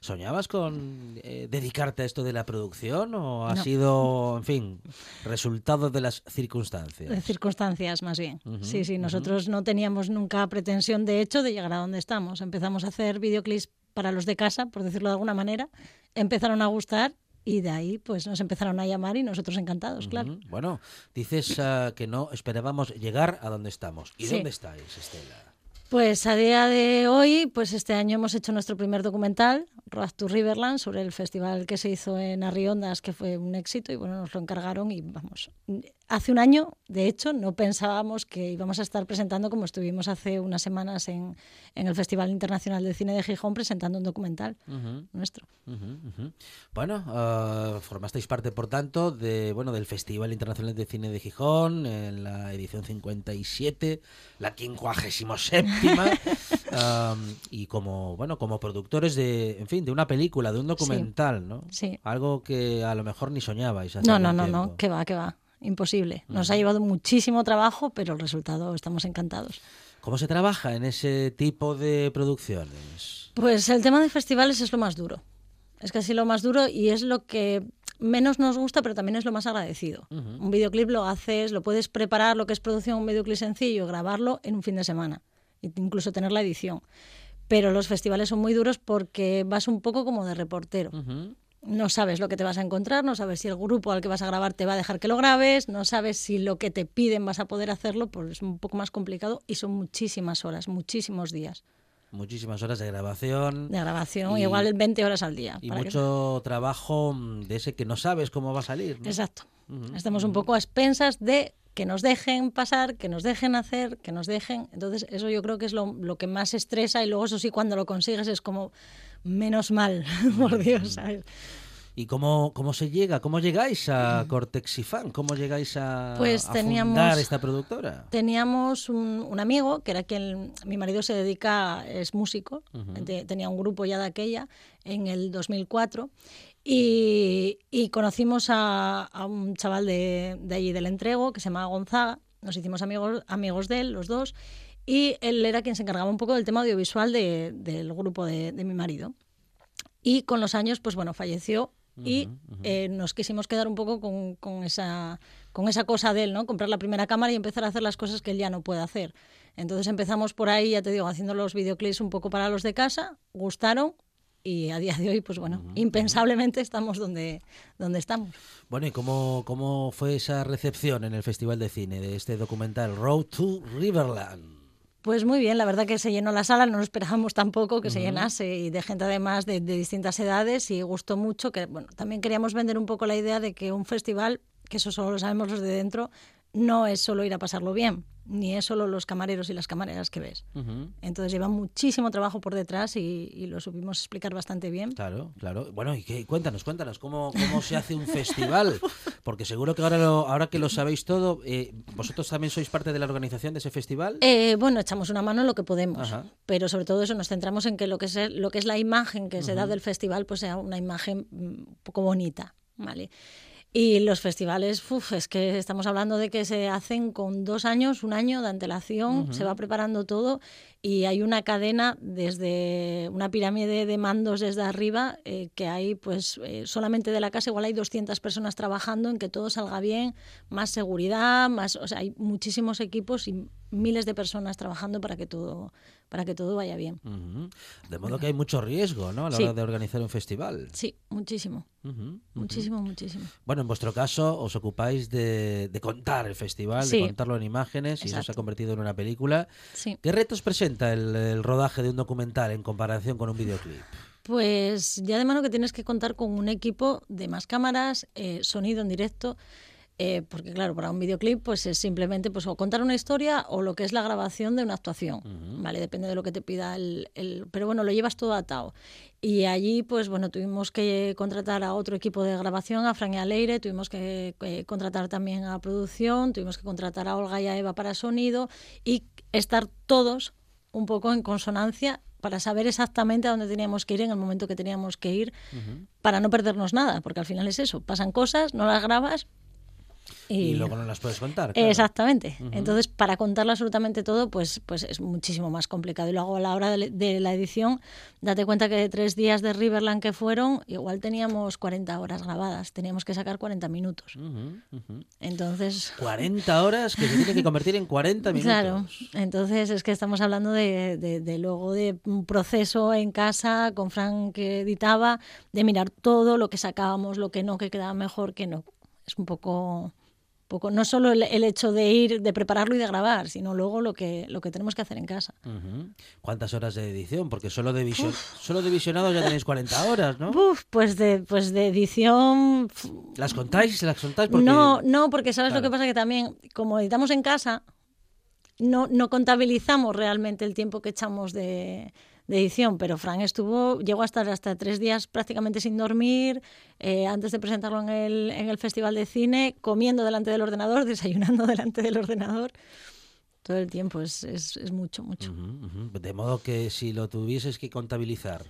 ¿Soñabas con eh, dedicarte a esto de la producción o ha No. sido, en fin, resultado de las De circunstancias? circunstancias, más bien. Sí, sí, nosotros no teníamos nunca pretensión, de hecho, de llegar a donde estamos. Empezamos a hacer videoclips para los de casa, por decirlo de alguna manera. Empezaron a gustar y de ahí pues nos empezaron a llamar y nosotros encantados, claro. Bueno, dices ah, que no esperábamos llegar a donde estamos. ¿Y Sí. dónde estáis, Estela? Pues a día de hoy, pues este año hemos hecho nuestro primer documental, Road to Riverland, sobre el festival que se hizo en Arriondas, que fue un éxito y bueno, nos lo encargaron y vamos. Hace un año, de hecho, no pensábamos que íbamos a estar presentando como estuvimos hace unas semanas en, en el Festival Internacional de Cine de Gijón presentando un documental nuestro. ujú. Bueno, ah, formasteis parte, por tanto, de bueno del Festival Internacional de Cine de Gijón en la edición 57, la 57 (laughs) am, y como bueno como productores de, en fin, de una película, de un documental, ¿no? Sí. Algo que a lo mejor ni soñabais. hace No, no, no, no, que va, que va. Imposible. Nos ha llevado muchísimo trabajo, pero el resultado estamos encantados. ¿Cómo se trabaja en ese tipo de producciones? Pues el tema de festivales es lo más duro. Es casi lo más duro y es lo que menos nos gusta, pero también es lo más agradecido. Un videoclip lo haces, lo puedes preparar, lo que es producción, un videoclip sencillo, grabarlo en un fin de semana, e incluso tener la edición. Pero los festivales son muy duros porque vas un poco como de reportero. No sabes lo que te vas a encontrar, no sabes si el grupo al que vas a grabar te va a dejar que lo grabes, no sabes si lo que te piden vas a poder hacerlo, pues es un poco más complicado y son muchísimas horas, muchísimos días Muchísimas horas de grabación. de grabación, Y- igual 20 horas al día. Y para que- mucho trabajo de ese que no sabes cómo va a salir. ¿no? Exacto. Estamos un poco a expensas de que nos dejen pasar, que nos dejen hacer, que nos dejen. Entonces, eso yo creo que es lo, lo que más estresa y luego eso sí, cuando lo consigues es como, menos mal, (laughs) por Dios, ¿sabes? ¿Y cómo, cómo se llega? ¿Cómo llegáis a Cortex y Fan? ¿Cómo llegáis a, Pues a teníamos- fundar esta productora? Teníamos un, un amigo que era quien, mi marido se dedica, es músico, te- tenía un grupo ya de aquella en el 2004 y, y conocimos a, a un chaval de, de allí del entrego que se llama Gonzaga, nos hicimos amigos, amigos de él, los dos, y él era quien se encargaba un poco del tema audiovisual de- del grupo de, de mi marido. Y con los años, pues bueno, falleció y eh, nos quisimos quedar un poco con, con esa, con esa cosa de él, ¿no? Comprar la primera cámara y empezar a hacer las cosas que él ya no puede hacer. Entonces empezamos por ahí, ya te digo, haciendo los videoclips un poco para los de casa, gustaron y a día de hoy, pues bueno, impensablemente estamos donde, donde estamos. Bueno, ¿y cómo, cómo fue esa recepción en el Festival de Cine de este documental Road to Riverland? Pues muy bien, la verdad que se llenó la sala, no lo esperábamos tampoco que se llenase y de gente además de, de distintas edades y gustó mucho que, bueno, también queríamos vender un poco la idea de que un festival, que eso solo lo sabemos los de dentro, no es solo ir a pasarlo bien, ni es solo los camareros y las camareras que ves. Entonces lleva muchísimo trabajo por detrás y, y lo supimos explicar bastante bien. Claro, claro. Bueno, y qué, cuéntanos, cuéntanos, ¿cómo, cómo se hace un festival? (laughs) Porque seguro que ahora, lo- ahora que lo sabéis todo, eh, ¿vosotros también sois parte de la organización de ese festival? Eh, bueno, echamos una mano en lo que podemos, Ajá. pero sobre todo eso nos centramos en que lo que es, lo que es la imagen que se da del festival pues sea una imagen mm, un poco bonita, ¿vale? Y los festivales, uf, es que estamos hablando de que se hacen con dos años, un año de antelación, se va preparando todo y hay una cadena desde una pirámide de mandos desde arriba eh, que hay pues eh, solamente de la casa igual hay 200 personas trabajando en que todo salga bien, más seguridad, más, o sea, hay muchísimos equipos y miles de personas trabajando para que todo para que todo vaya bien. De modo que hay mucho riesgo, ¿no? A la Sí. hora de organizar un festival. Sí, muchísimo, muchísimo, muchísimo. Bueno, en vuestro caso os ocupáis de, de contar el festival, Sí. de contarlo en imágenes y eso se ha convertido en una película. Sí. ¿Qué retos presenta el, el rodaje de un documental en comparación con un videoclip? Pues ya de mano que tienes que contar con un equipo de más cámaras, eh, sonido en directo, eh, porque claro, para un videoclip pues es simplemente pues o contar una historia o lo que es la grabación de una actuación, ¿vale? Depende de lo que te pida el, el- Pero bueno, lo llevas todo atado. Y allí pues bueno, tuvimos que contratar a otro equipo de grabación, a Fran y a Leire, tuvimos que eh, contratar también a producción, tuvimos que contratar a Olga y a Eva para sonido y estar todos un poco en consonancia para saber exactamente a dónde teníamos que ir en el momento que teníamos que ir, para no perdernos nada, porque al final es eso, pasan cosas, no las grabas y, Y luego no las puedes contar. claro. Exactamente. Entonces, para contarlo absolutamente todo, pues, pues es muchísimo más complicado. Y luego a la hora de, de la edición, date cuenta que de tres días de Riverland que fueron, igual teníamos 40 horas grabadas, teníamos que sacar 40 minutos. Entonces, (laughs) 40 horas que se tienen que convertir en 40 (laughs) minutos. Claro, entonces es que estamos hablando de, de- de luego de un proceso en casa con Fran que editaba, de mirar todo lo que sacábamos, lo que no, que quedaba mejor, que no. Es un poco, poco no solo el, el hecho de ir, de prepararlo y de grabar, sino luego lo que, lo que tenemos que hacer en casa. ¿Cuántas horas de edición? Porque solo de, visio- solo de visionado ya tenéis 40 horas, ¿no? Uf, pues de, pues de edición ¿Las contáis? ¿Las contáis? Porque... No, no, porque sabes lo que pasa que también, como editamos en casa, no, no contabilizamos realmente el tiempo que echamos de, de edición, pero Fran estuvo, llegó a estar hasta tres días prácticamente sin dormir, eh, antes de presentarlo en el, en el Festival de Cine, comiendo delante del ordenador, (laughs) desayunando delante del ordenador. Todo el tiempo, es, es, es mucho, mucho. De modo que si lo tuvieses que contabilizar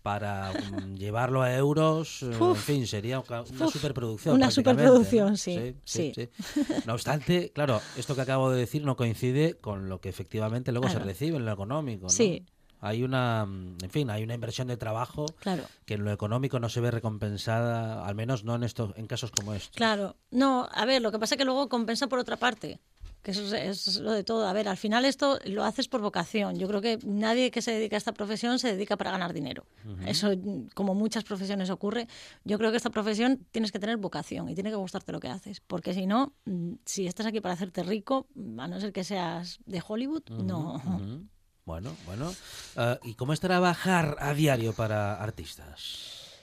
para mm, llevarlo a euros, eh, en fin, sería una Uf. superproducción. Una superproducción, ¿no? sí, sí, sí. sí. No obstante, claro, esto que acabo de decir no coincide con lo que efectivamente luego se recibe en lo económico. ¿no? Sí. Hay una, mm, en fin, hay una inversión de trabajo Claro. que en lo económico no se ve recompensada, al menos no en estos, en casos como estos. Claro, no, a ver, lo que pasa es que luego compensa por otra parte, que eso es, es lo de todo. A ver, al final esto lo haces por vocación. Yo creo que nadie que se dedica a esta profesión se dedica para ganar dinero. Eso, mm, como muchas profesiones ocurre, yo creo que esta profesión tienes que tener vocación y tiene que gustarte lo que haces, porque si no, mm, si estás aquí para hacerte rico, a no ser que seas de Hollywood, no. Bueno, bueno. Eh, ¿Y cómo es trabajar a diario para artistas?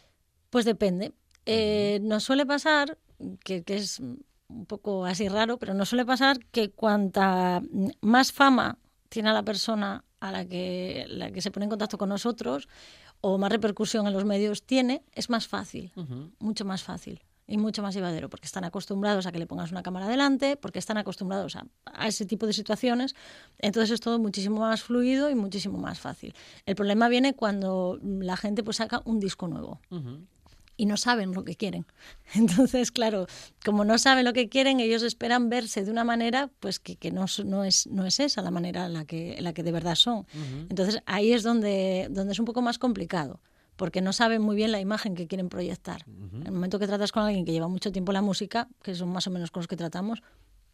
Pues depende. Eh, nos suele pasar, que, que es un poco así raro, pero nos suele pasar que cuanta más fama tiene la persona a la que, la que se pone en contacto con nosotros o más repercusión en los medios tiene, es más fácil, mucho más fácil y mucho más llevadero, porque están acostumbrados a que le pongas una cámara delante, porque están acostumbrados a, a ese tipo de situaciones, entonces es todo muchísimo más fluido y muchísimo más fácil. El problema viene cuando la gente pues saca un disco nuevo y no saben lo que quieren. (laughs) Entonces, claro, como no saben lo que quieren, ellos esperan verse de una manera pues que, que no, no, es, no es esa la manera en la que, en la que de verdad son. Entonces, ahí es donde, donde es un poco más complicado, porque no saben muy bien la imagen que quieren proyectar. En el momento que tratas con alguien que lleva mucho tiempo la música, que son más o menos con los que tratamos,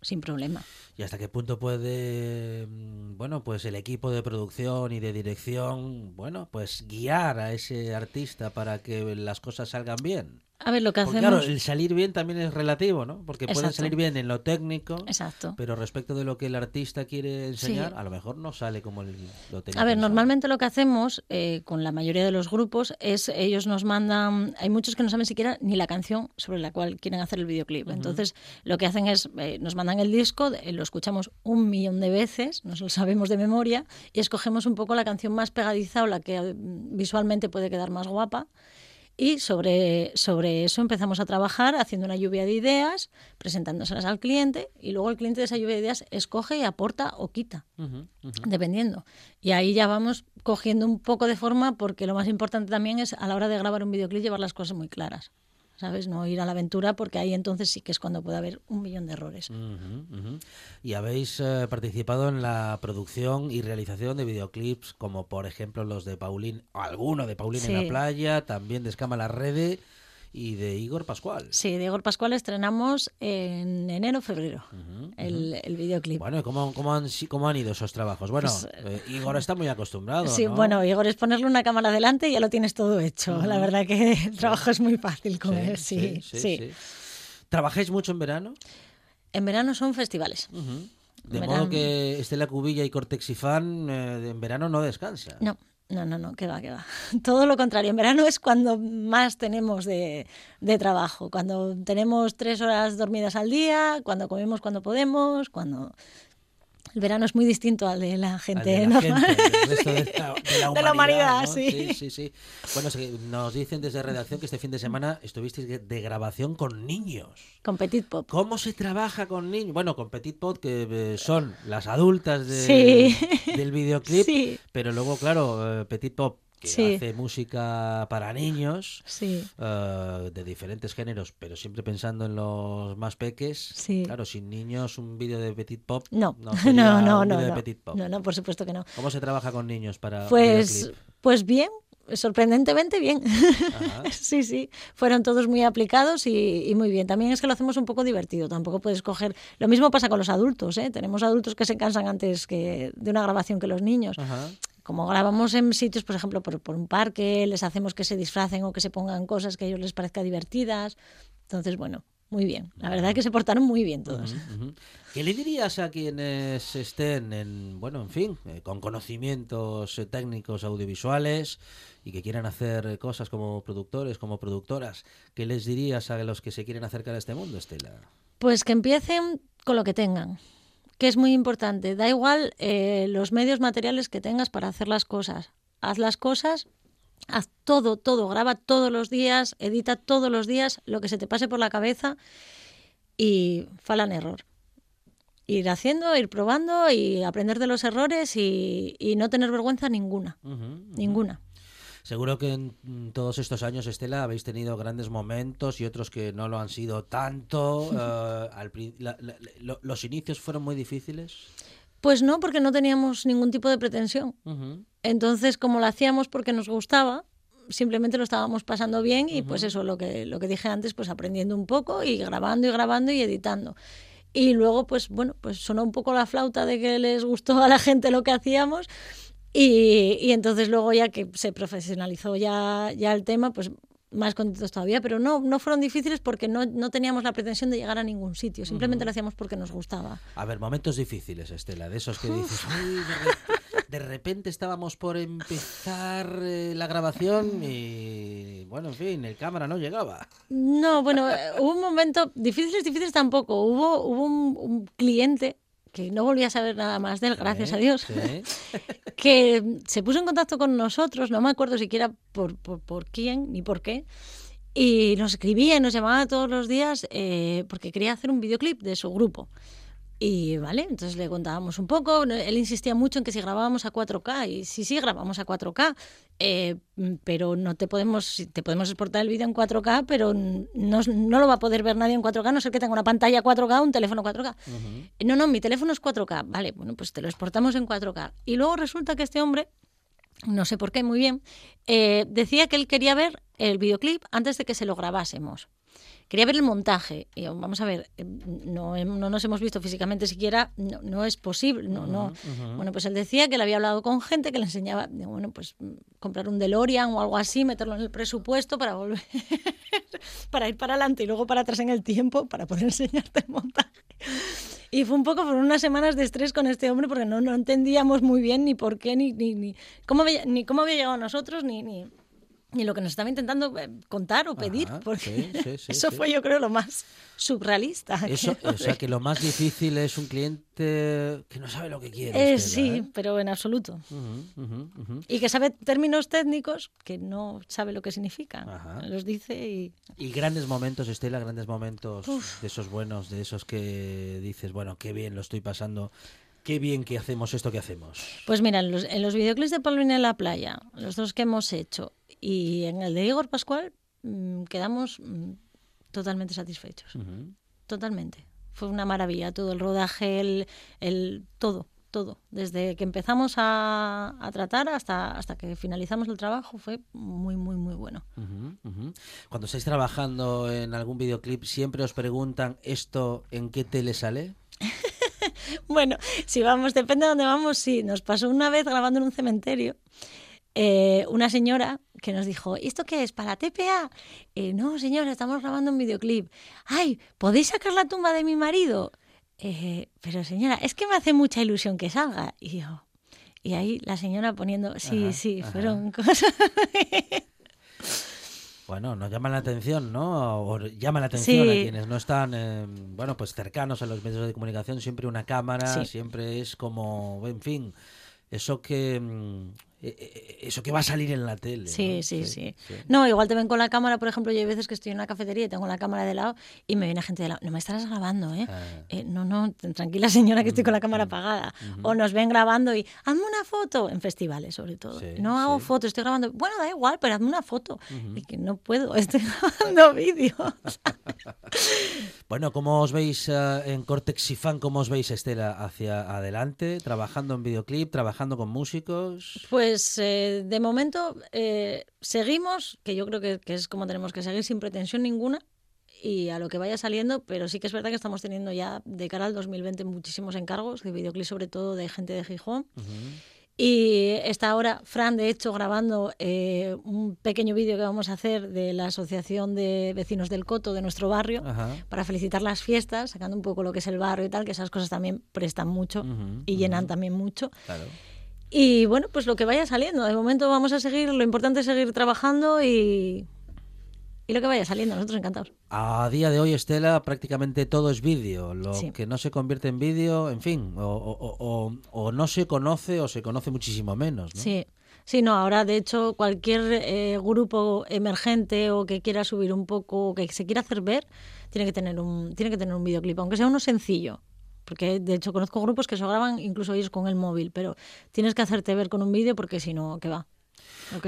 sin problema. ¿Y hasta qué punto puede, mm, bueno, pues el equipo de producción y de dirección, bueno, pues guiar a ese artista para que las cosas salgan bien? A ver, lo que Porque hacemos... claro, el salir bien también es relativo, ¿no? Porque pueden Exacto. salir bien en lo técnico, Exacto. pero respecto de lo que el artista quiere enseñar, Sí. a lo mejor no sale como el, lo tenía A ver, normalmente lo que hacemos eh, con la mayoría de los grupos es ellos nos mandan, hay muchos que no saben siquiera ni la canción sobre la cual quieren hacer el videoclip. Entonces, lo que hacen es, eh, nos mandan el disco, eh, lo escuchamos un millón de veces, nos lo sabemos de memoria, y escogemos un poco la canción más pegadiza o la que eh, visualmente puede quedar más guapa. Y sobre, sobre eso empezamos a trabajar haciendo una lluvia de ideas, presentándoselas al cliente y luego el cliente de esa lluvia de ideas escoge y aporta o quita, dependiendo. Y ahí ya vamos cogiendo un poco de forma porque lo más importante también es a la hora de grabar un videoclip llevar las cosas muy claras. ¿Sabes? No ir a la aventura porque ahí entonces sí que es cuando puede haber un millón de errores. Y habéis eh, participado en la producción y realización de videoclips como por ejemplo los de Paulín, o alguno de Paulín en la playa, también de Escama la Rede y de Igor Pascual. Sí, de Igor Pascual estrenamos en enero febrero el, el videoclip. Bueno, ¿y cómo, cómo han, cómo han ido esos trabajos? Bueno, Pues, eh, Igor está muy acostumbrado. Sí, ¿no? bueno, Igor es ponerle una cámara delante y ya lo tienes todo hecho. La verdad que el trabajo es muy fácil con él, sí, sí. ¿Trabajáis mucho en verano? En verano son festivales. De Verano. modo que Estela Cubilla y Cortex y Fan eh, en verano no descansan. No, no, no, no, que va, que va. (laughs) Todo lo contrario. En verano es cuando más tenemos de, de trabajo, cuando tenemos tres horas dormidas al día, cuando comemos cuando podemos, cuando... El verano es muy distinto al de la gente de la normal. gente, del (laughs) resto de la, de la De la humanidad, ¿no? sí. sí, sí, sí. Bueno, nos dicen desde redacción que este fin de semana estuvisteis de- grabación con niños. Con Petit Pop. ¿Cómo se trabaja con niños? Bueno, con Petit Pot, que eh, son las adultas de- Sí. del videoclip, (laughs) Sí. pero luego, claro, eh, Petit Pop, que Sí. hace música para niños, Sí. eh, de diferentes géneros, pero siempre pensando en los más peques. Sí. Claro, sin niños, un vídeo de Petit Pop. No, (laughs) sería no, no, un no, vídeo de no. Petit Pop. No, no, por supuesto que no. ¿Cómo se trabaja con niños para Pues, pues bien, sorprendentemente bien. Ajá. (laughs) Sí, sí, fueron todos muy aplicados y, y muy bien. También es que lo hacemos un poco divertido, tampoco puedes coger... Lo mismo pasa con los adultos, ¿eh? Tenemos adultos que se cansan antes que de una grabación que los niños. Ajá. Como grabamos en sitios, por ejemplo, por, por un parque, les hacemos que se disfracen o que se pongan cosas que a ellos les parezca divertidas. Entonces, bueno, muy bien. La verdad es que se portaron muy bien todos. ¿Qué le dirías a quienes estén en, bueno, en fin, eh, con conocimientos eh, técnicos audiovisuales y que quieran hacer cosas como productores, como productoras? ¿Qué les dirías a los que se quieren acercar a este mundo, Estela? Pues que empiecen con lo que tengan, que es muy importante. Da igual eh, los medios materiales que tengas para hacer las cosas. Haz las cosas, haz todo, todo, graba todos los días, edita todos los días lo que se te pase por la cabeza y falan error. Ir haciendo, ir probando y aprender de los errores y, y no tener vergüenza ninguna, ninguna. Seguro que en mm, todos estos años, Estela, habéis tenido grandes momentos y otros que no lo han sido tanto. (laughs) eh, al la- la- lo- ¿Los inicios fueron muy difíciles? Pues no, porque no teníamos ningún tipo de pretensión. Ujú. Entonces, como lo hacíamos porque nos gustaba, simplemente lo estábamos pasando bien y pues eso, lo que, lo que dije antes, pues aprendiendo un poco y grabando y grabando y editando. Y luego, pues bueno, pues sonó un poco la flauta de que les gustó a la gente lo que hacíamos y, y entonces luego ya que se profesionalizó ya, ya el tema, pues más contentos todavía, pero no, no fueron difíciles porque no, no teníamos la pretensión de llegar a ningún sitio, simplemente lo hacíamos porque nos gustaba. A ver, momentos difíciles, Estela, de esos que dices, "Uy, de, re- de repente estábamos por empezar eh, la grabación y, bueno, en fin, el cámara no llegaba. No, bueno, eh, hubo un momento, difíciles, difíciles tampoco. Hubo, hubo un, un cliente que no volví a saber nada más de él, gracias Sí, a Dios, sí. (laughs) que se puso en contacto con nosotros, no me acuerdo siquiera por, por, por quién ni por qué, y nos escribía y nos llamaba todos los días eh, porque quería hacer un videoclip de su grupo. Y vale, entonces le contábamos un poco. Él insistía mucho en que si grabábamos a 4K, y sí, sí, grabamos a 4K, eh, pero no te podemos, te podemos exportar el vídeo en 4K, pero no, no lo va a poder ver nadie en 4K, a no ser que tenga una pantalla 4K, un teléfono 4K. No, no, mi teléfono es 4K. Vale, bueno, pues te lo exportamos en 4K. Y luego resulta que este hombre, no sé por qué, muy bien, eh, decía que él quería ver el videoclip antes de que se lo grabásemos. Quería ver el montaje. Y yo, vamos a ver, eh, no, no nos hemos visto físicamente siquiera, no, no es posible. No, no. Bueno, pues él decía que le había hablado con gente que le enseñaba, bueno, pues mm, comprar un DeLorean o algo así, meterlo en el presupuesto para volver, (laughs) para ir para adelante y luego para atrás en el tiempo para poder (laughs) enseñarte el montaje. Y fue un poco por unas semanas de estrés con este hombre porque no, no entendíamos muy bien ni por qué, ni, ni, ni, cómo, había, ni cómo había llegado a nosotros, ni, ni, ni lo que nos estaba intentando eh, contar o pedir. Ajá, porque sí, sí, sí, (laughs) eso fue, yo creo, lo más surrealista. Eso, (laughs) o sea, que lo más difícil es un cliente que no sabe lo que quiere. Eh, sí, ¿eh? pero en absoluto. Y que sabe términos técnicos que no sabe lo que significan. Ajá. Los dice y... Y grandes momentos, Estela, grandes momentos de esos buenos, de esos que dices, bueno, qué bien lo estoy pasando, qué bien que hacemos esto que hacemos. Pues mira, en los, en los videoclips de Paulina en la playa, los dos que hemos hecho, y en el de Igor Pascual, mm, quedamos mm, totalmente satisfechos. Totalmente. Fue una maravilla todo el rodaje, el, el todo, todo. Desde que empezamos a, a tratar hasta, hasta que finalizamos el trabajo fue muy, muy, muy bueno. Cuando estáis trabajando en algún videoclip, siempre os preguntan esto en qué tele sale. (laughs) Bueno, si vamos, depende de dónde vamos, sí. Nos pasó una vez grabando en un cementerio. eh, una señora que nos dijo, ¿esto qué es? ¿Para TPA? Eh, no, señora, estamos grabando un videoclip. Ay, ¿podéis sacar la tumba de mi marido? "Eh, pero señora, es que me hace mucha ilusión que salga. Y yo, y ahí la señora poniendo, sí, Ajá, sí, ajá. fueron (laughs) cosas. Bueno, nos llama la atención, ¿no? O llama la atención a quienes no están, eh, bueno, pues cercanos a los medios de comunicación. Siempre una cámara, Sí. siempre es como, en fin, eso que mm, eso que va a salir en la tele. Sí, ¿no? sí, sí, No, igual te ven con la cámara, por ejemplo, yo hay veces que estoy en una cafetería y tengo la cámara de lado y me viene gente de lado, no me estarás grabando, ¿eh? Ah. Eh, no, no, tranquila señora que estoy con la cámara apagada. O nos ven grabando y hazme una foto en festivales sobre todo. Sí, no hago sí. fotos, estoy grabando. Bueno, da igual, pero hazme una foto. Y que no puedo, (laughs) estoy grabando vídeos. (laughs) Bueno, ¿cómo os veis eh, en Cortex y Fan? ¿Cómo os veis, Estela, hacia adelante? ¿Trabajando en videoclip? ¿Trabajando con músicos? Pues eh, de momento eh, seguimos, que yo creo que, que es como tenemos que seguir sin pretensión ninguna y a lo que vaya saliendo, pero sí que es verdad que estamos teniendo ya de cara al 2020 muchísimos encargos de videoclip, sobre todo de gente de Gijón. Y está ahora Fran, de hecho, grabando eh, un pequeño vídeo que vamos a hacer de la Asociación de Vecinos del Coto de nuestro barrio Ajá. para felicitar las fiestas, sacando un poco lo que es el barrio y tal, que esas cosas también prestan mucho y llenan también mucho. Claro. Y bueno, pues lo que vaya saliendo. De momento vamos a seguir, lo importante es seguir trabajando y, y lo que vaya saliendo, nosotros encantados. A día de hoy, Estela, prácticamente todo es vídeo. Lo Sí. que no se convierte en vídeo, en fin, o, o- o- o no se conoce o se conoce muchísimo menos. ¿no? Sí. Sí, no, ahora de hecho cualquier eh, grupo emergente o que quiera subir un poco, o que se quiera hacer ver, tiene que tener un, tiene que tener un videoclip, aunque sea uno sencillo. Porque de hecho conozco grupos que se graban incluso ellos con el móvil, pero tienes que hacerte ver con un vídeo porque si no, ¿qué va?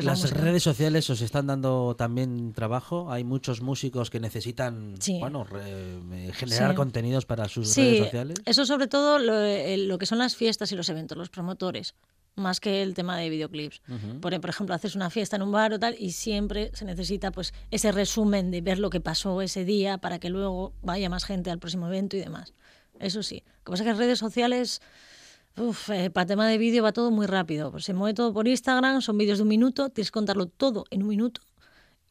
Las música. redes sociales os están dando también trabajo. Hay muchos músicos que necesitan Sí. bueno, re- eh, generar Sí. contenidos para sus Sí, redes sociales. eso sobre todo lo, eh, lo que son las fiestas y los eventos, los promotores, más que el tema de videoclips. Por ejemplo, haces una fiesta en un bar o tal y siempre se necesita pues ese resumen de ver lo que pasó ese día para que luego vaya más gente al próximo evento y demás. Eso sí. Lo que pasa es que en redes sociales, eh, para tema de vídeo va todo muy rápido. Pues se mueve todo por Instagram, son vídeos de un minuto, tienes que contarlo todo en un minuto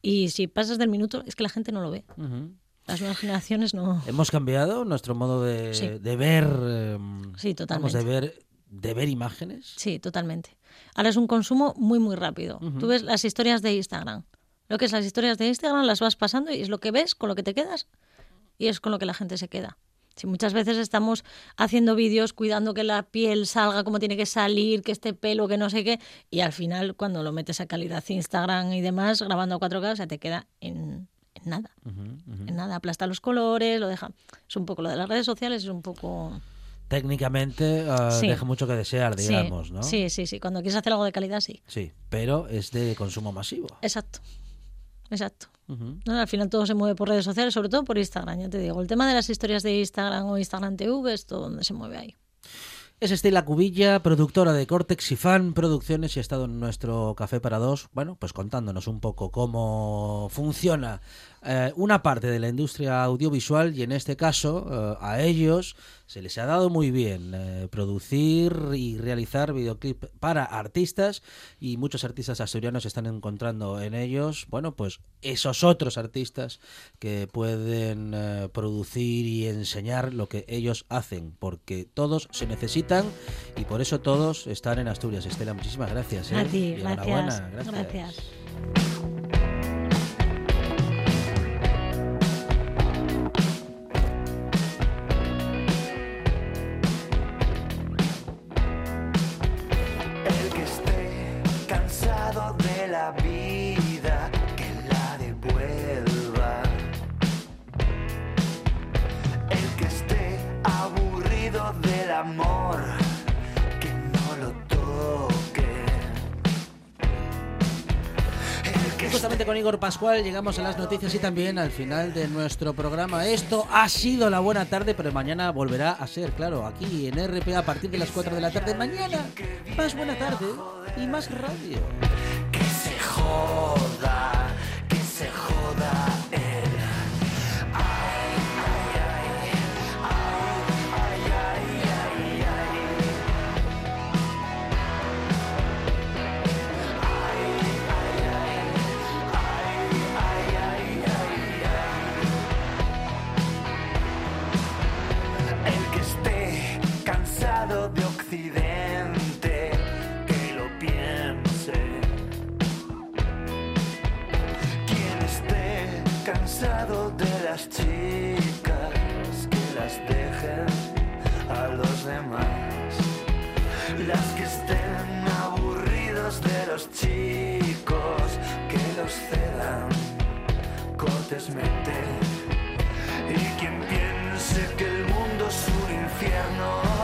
y si pasas del minuto es que la gente no lo ve. Las nuevas generaciones no... Hemos cambiado nuestro modo de, Sí. de ver, eh, Sí, vamos, totalmente. de ver, de ver imágenes. Sí, totalmente. Ahora es un consumo muy, muy rápido. Tú ves las historias de Instagram. Lo que es las historias de Instagram las vas pasando y es lo que ves, con lo que te quedas y es con lo que la gente se queda. Si muchas veces estamos haciendo vídeos cuidando que la piel salga como tiene que salir, que este pelo, que no sé qué, y al final cuando lo metes a calidad Instagram y demás, grabando a 4K, o sea, te queda en, en nada. En nada, aplasta los colores, lo deja. Es un poco lo de las redes sociales, es un poco... Técnicamente eh, Sí. deja mucho que desear, Sí, digamos, ¿no? sí, sí, sí. Cuando quieres hacer algo de calidad, sí. Sí, pero es de consumo masivo. Exacto. Exacto. No, al final todo se mueve por redes sociales, sobre todo por Instagram, ya te digo. El tema de las historias de Instagram o Instagram TV es todo donde se mueve ahí. Es Estela Cubilla, productora de Cortex y Fan Producciones y ha estado en nuestro Café para Dos, bueno, pues contándonos un poco cómo funciona eh, una parte de la industria audiovisual y en este caso eh, a ellos se les ha dado muy bien eh, producir y realizar videoclip para artistas y muchos artistas asturianos están encontrando en ellos, bueno, pues esos otros artistas que pueden eh, producir y enseñar lo que ellos hacen, porque todos se necesitan y por eso todos están en Asturias. Estela, muchísimas gracias. ¿eh? A ti, Y gracias. enhorabuena, Gracias. Igor Pascual llegamos a las noticias y también al final de nuestro programa. Esto ha sido la buena tarde, pero mañana volverá a ser, claro, aquí en RPA a partir de las 4 de la tarde. Mañana más buena tarde y más radio. las que estén aburridos de los chicos, que los cedan cortésmente. Y quien piense que el mundo es un infierno.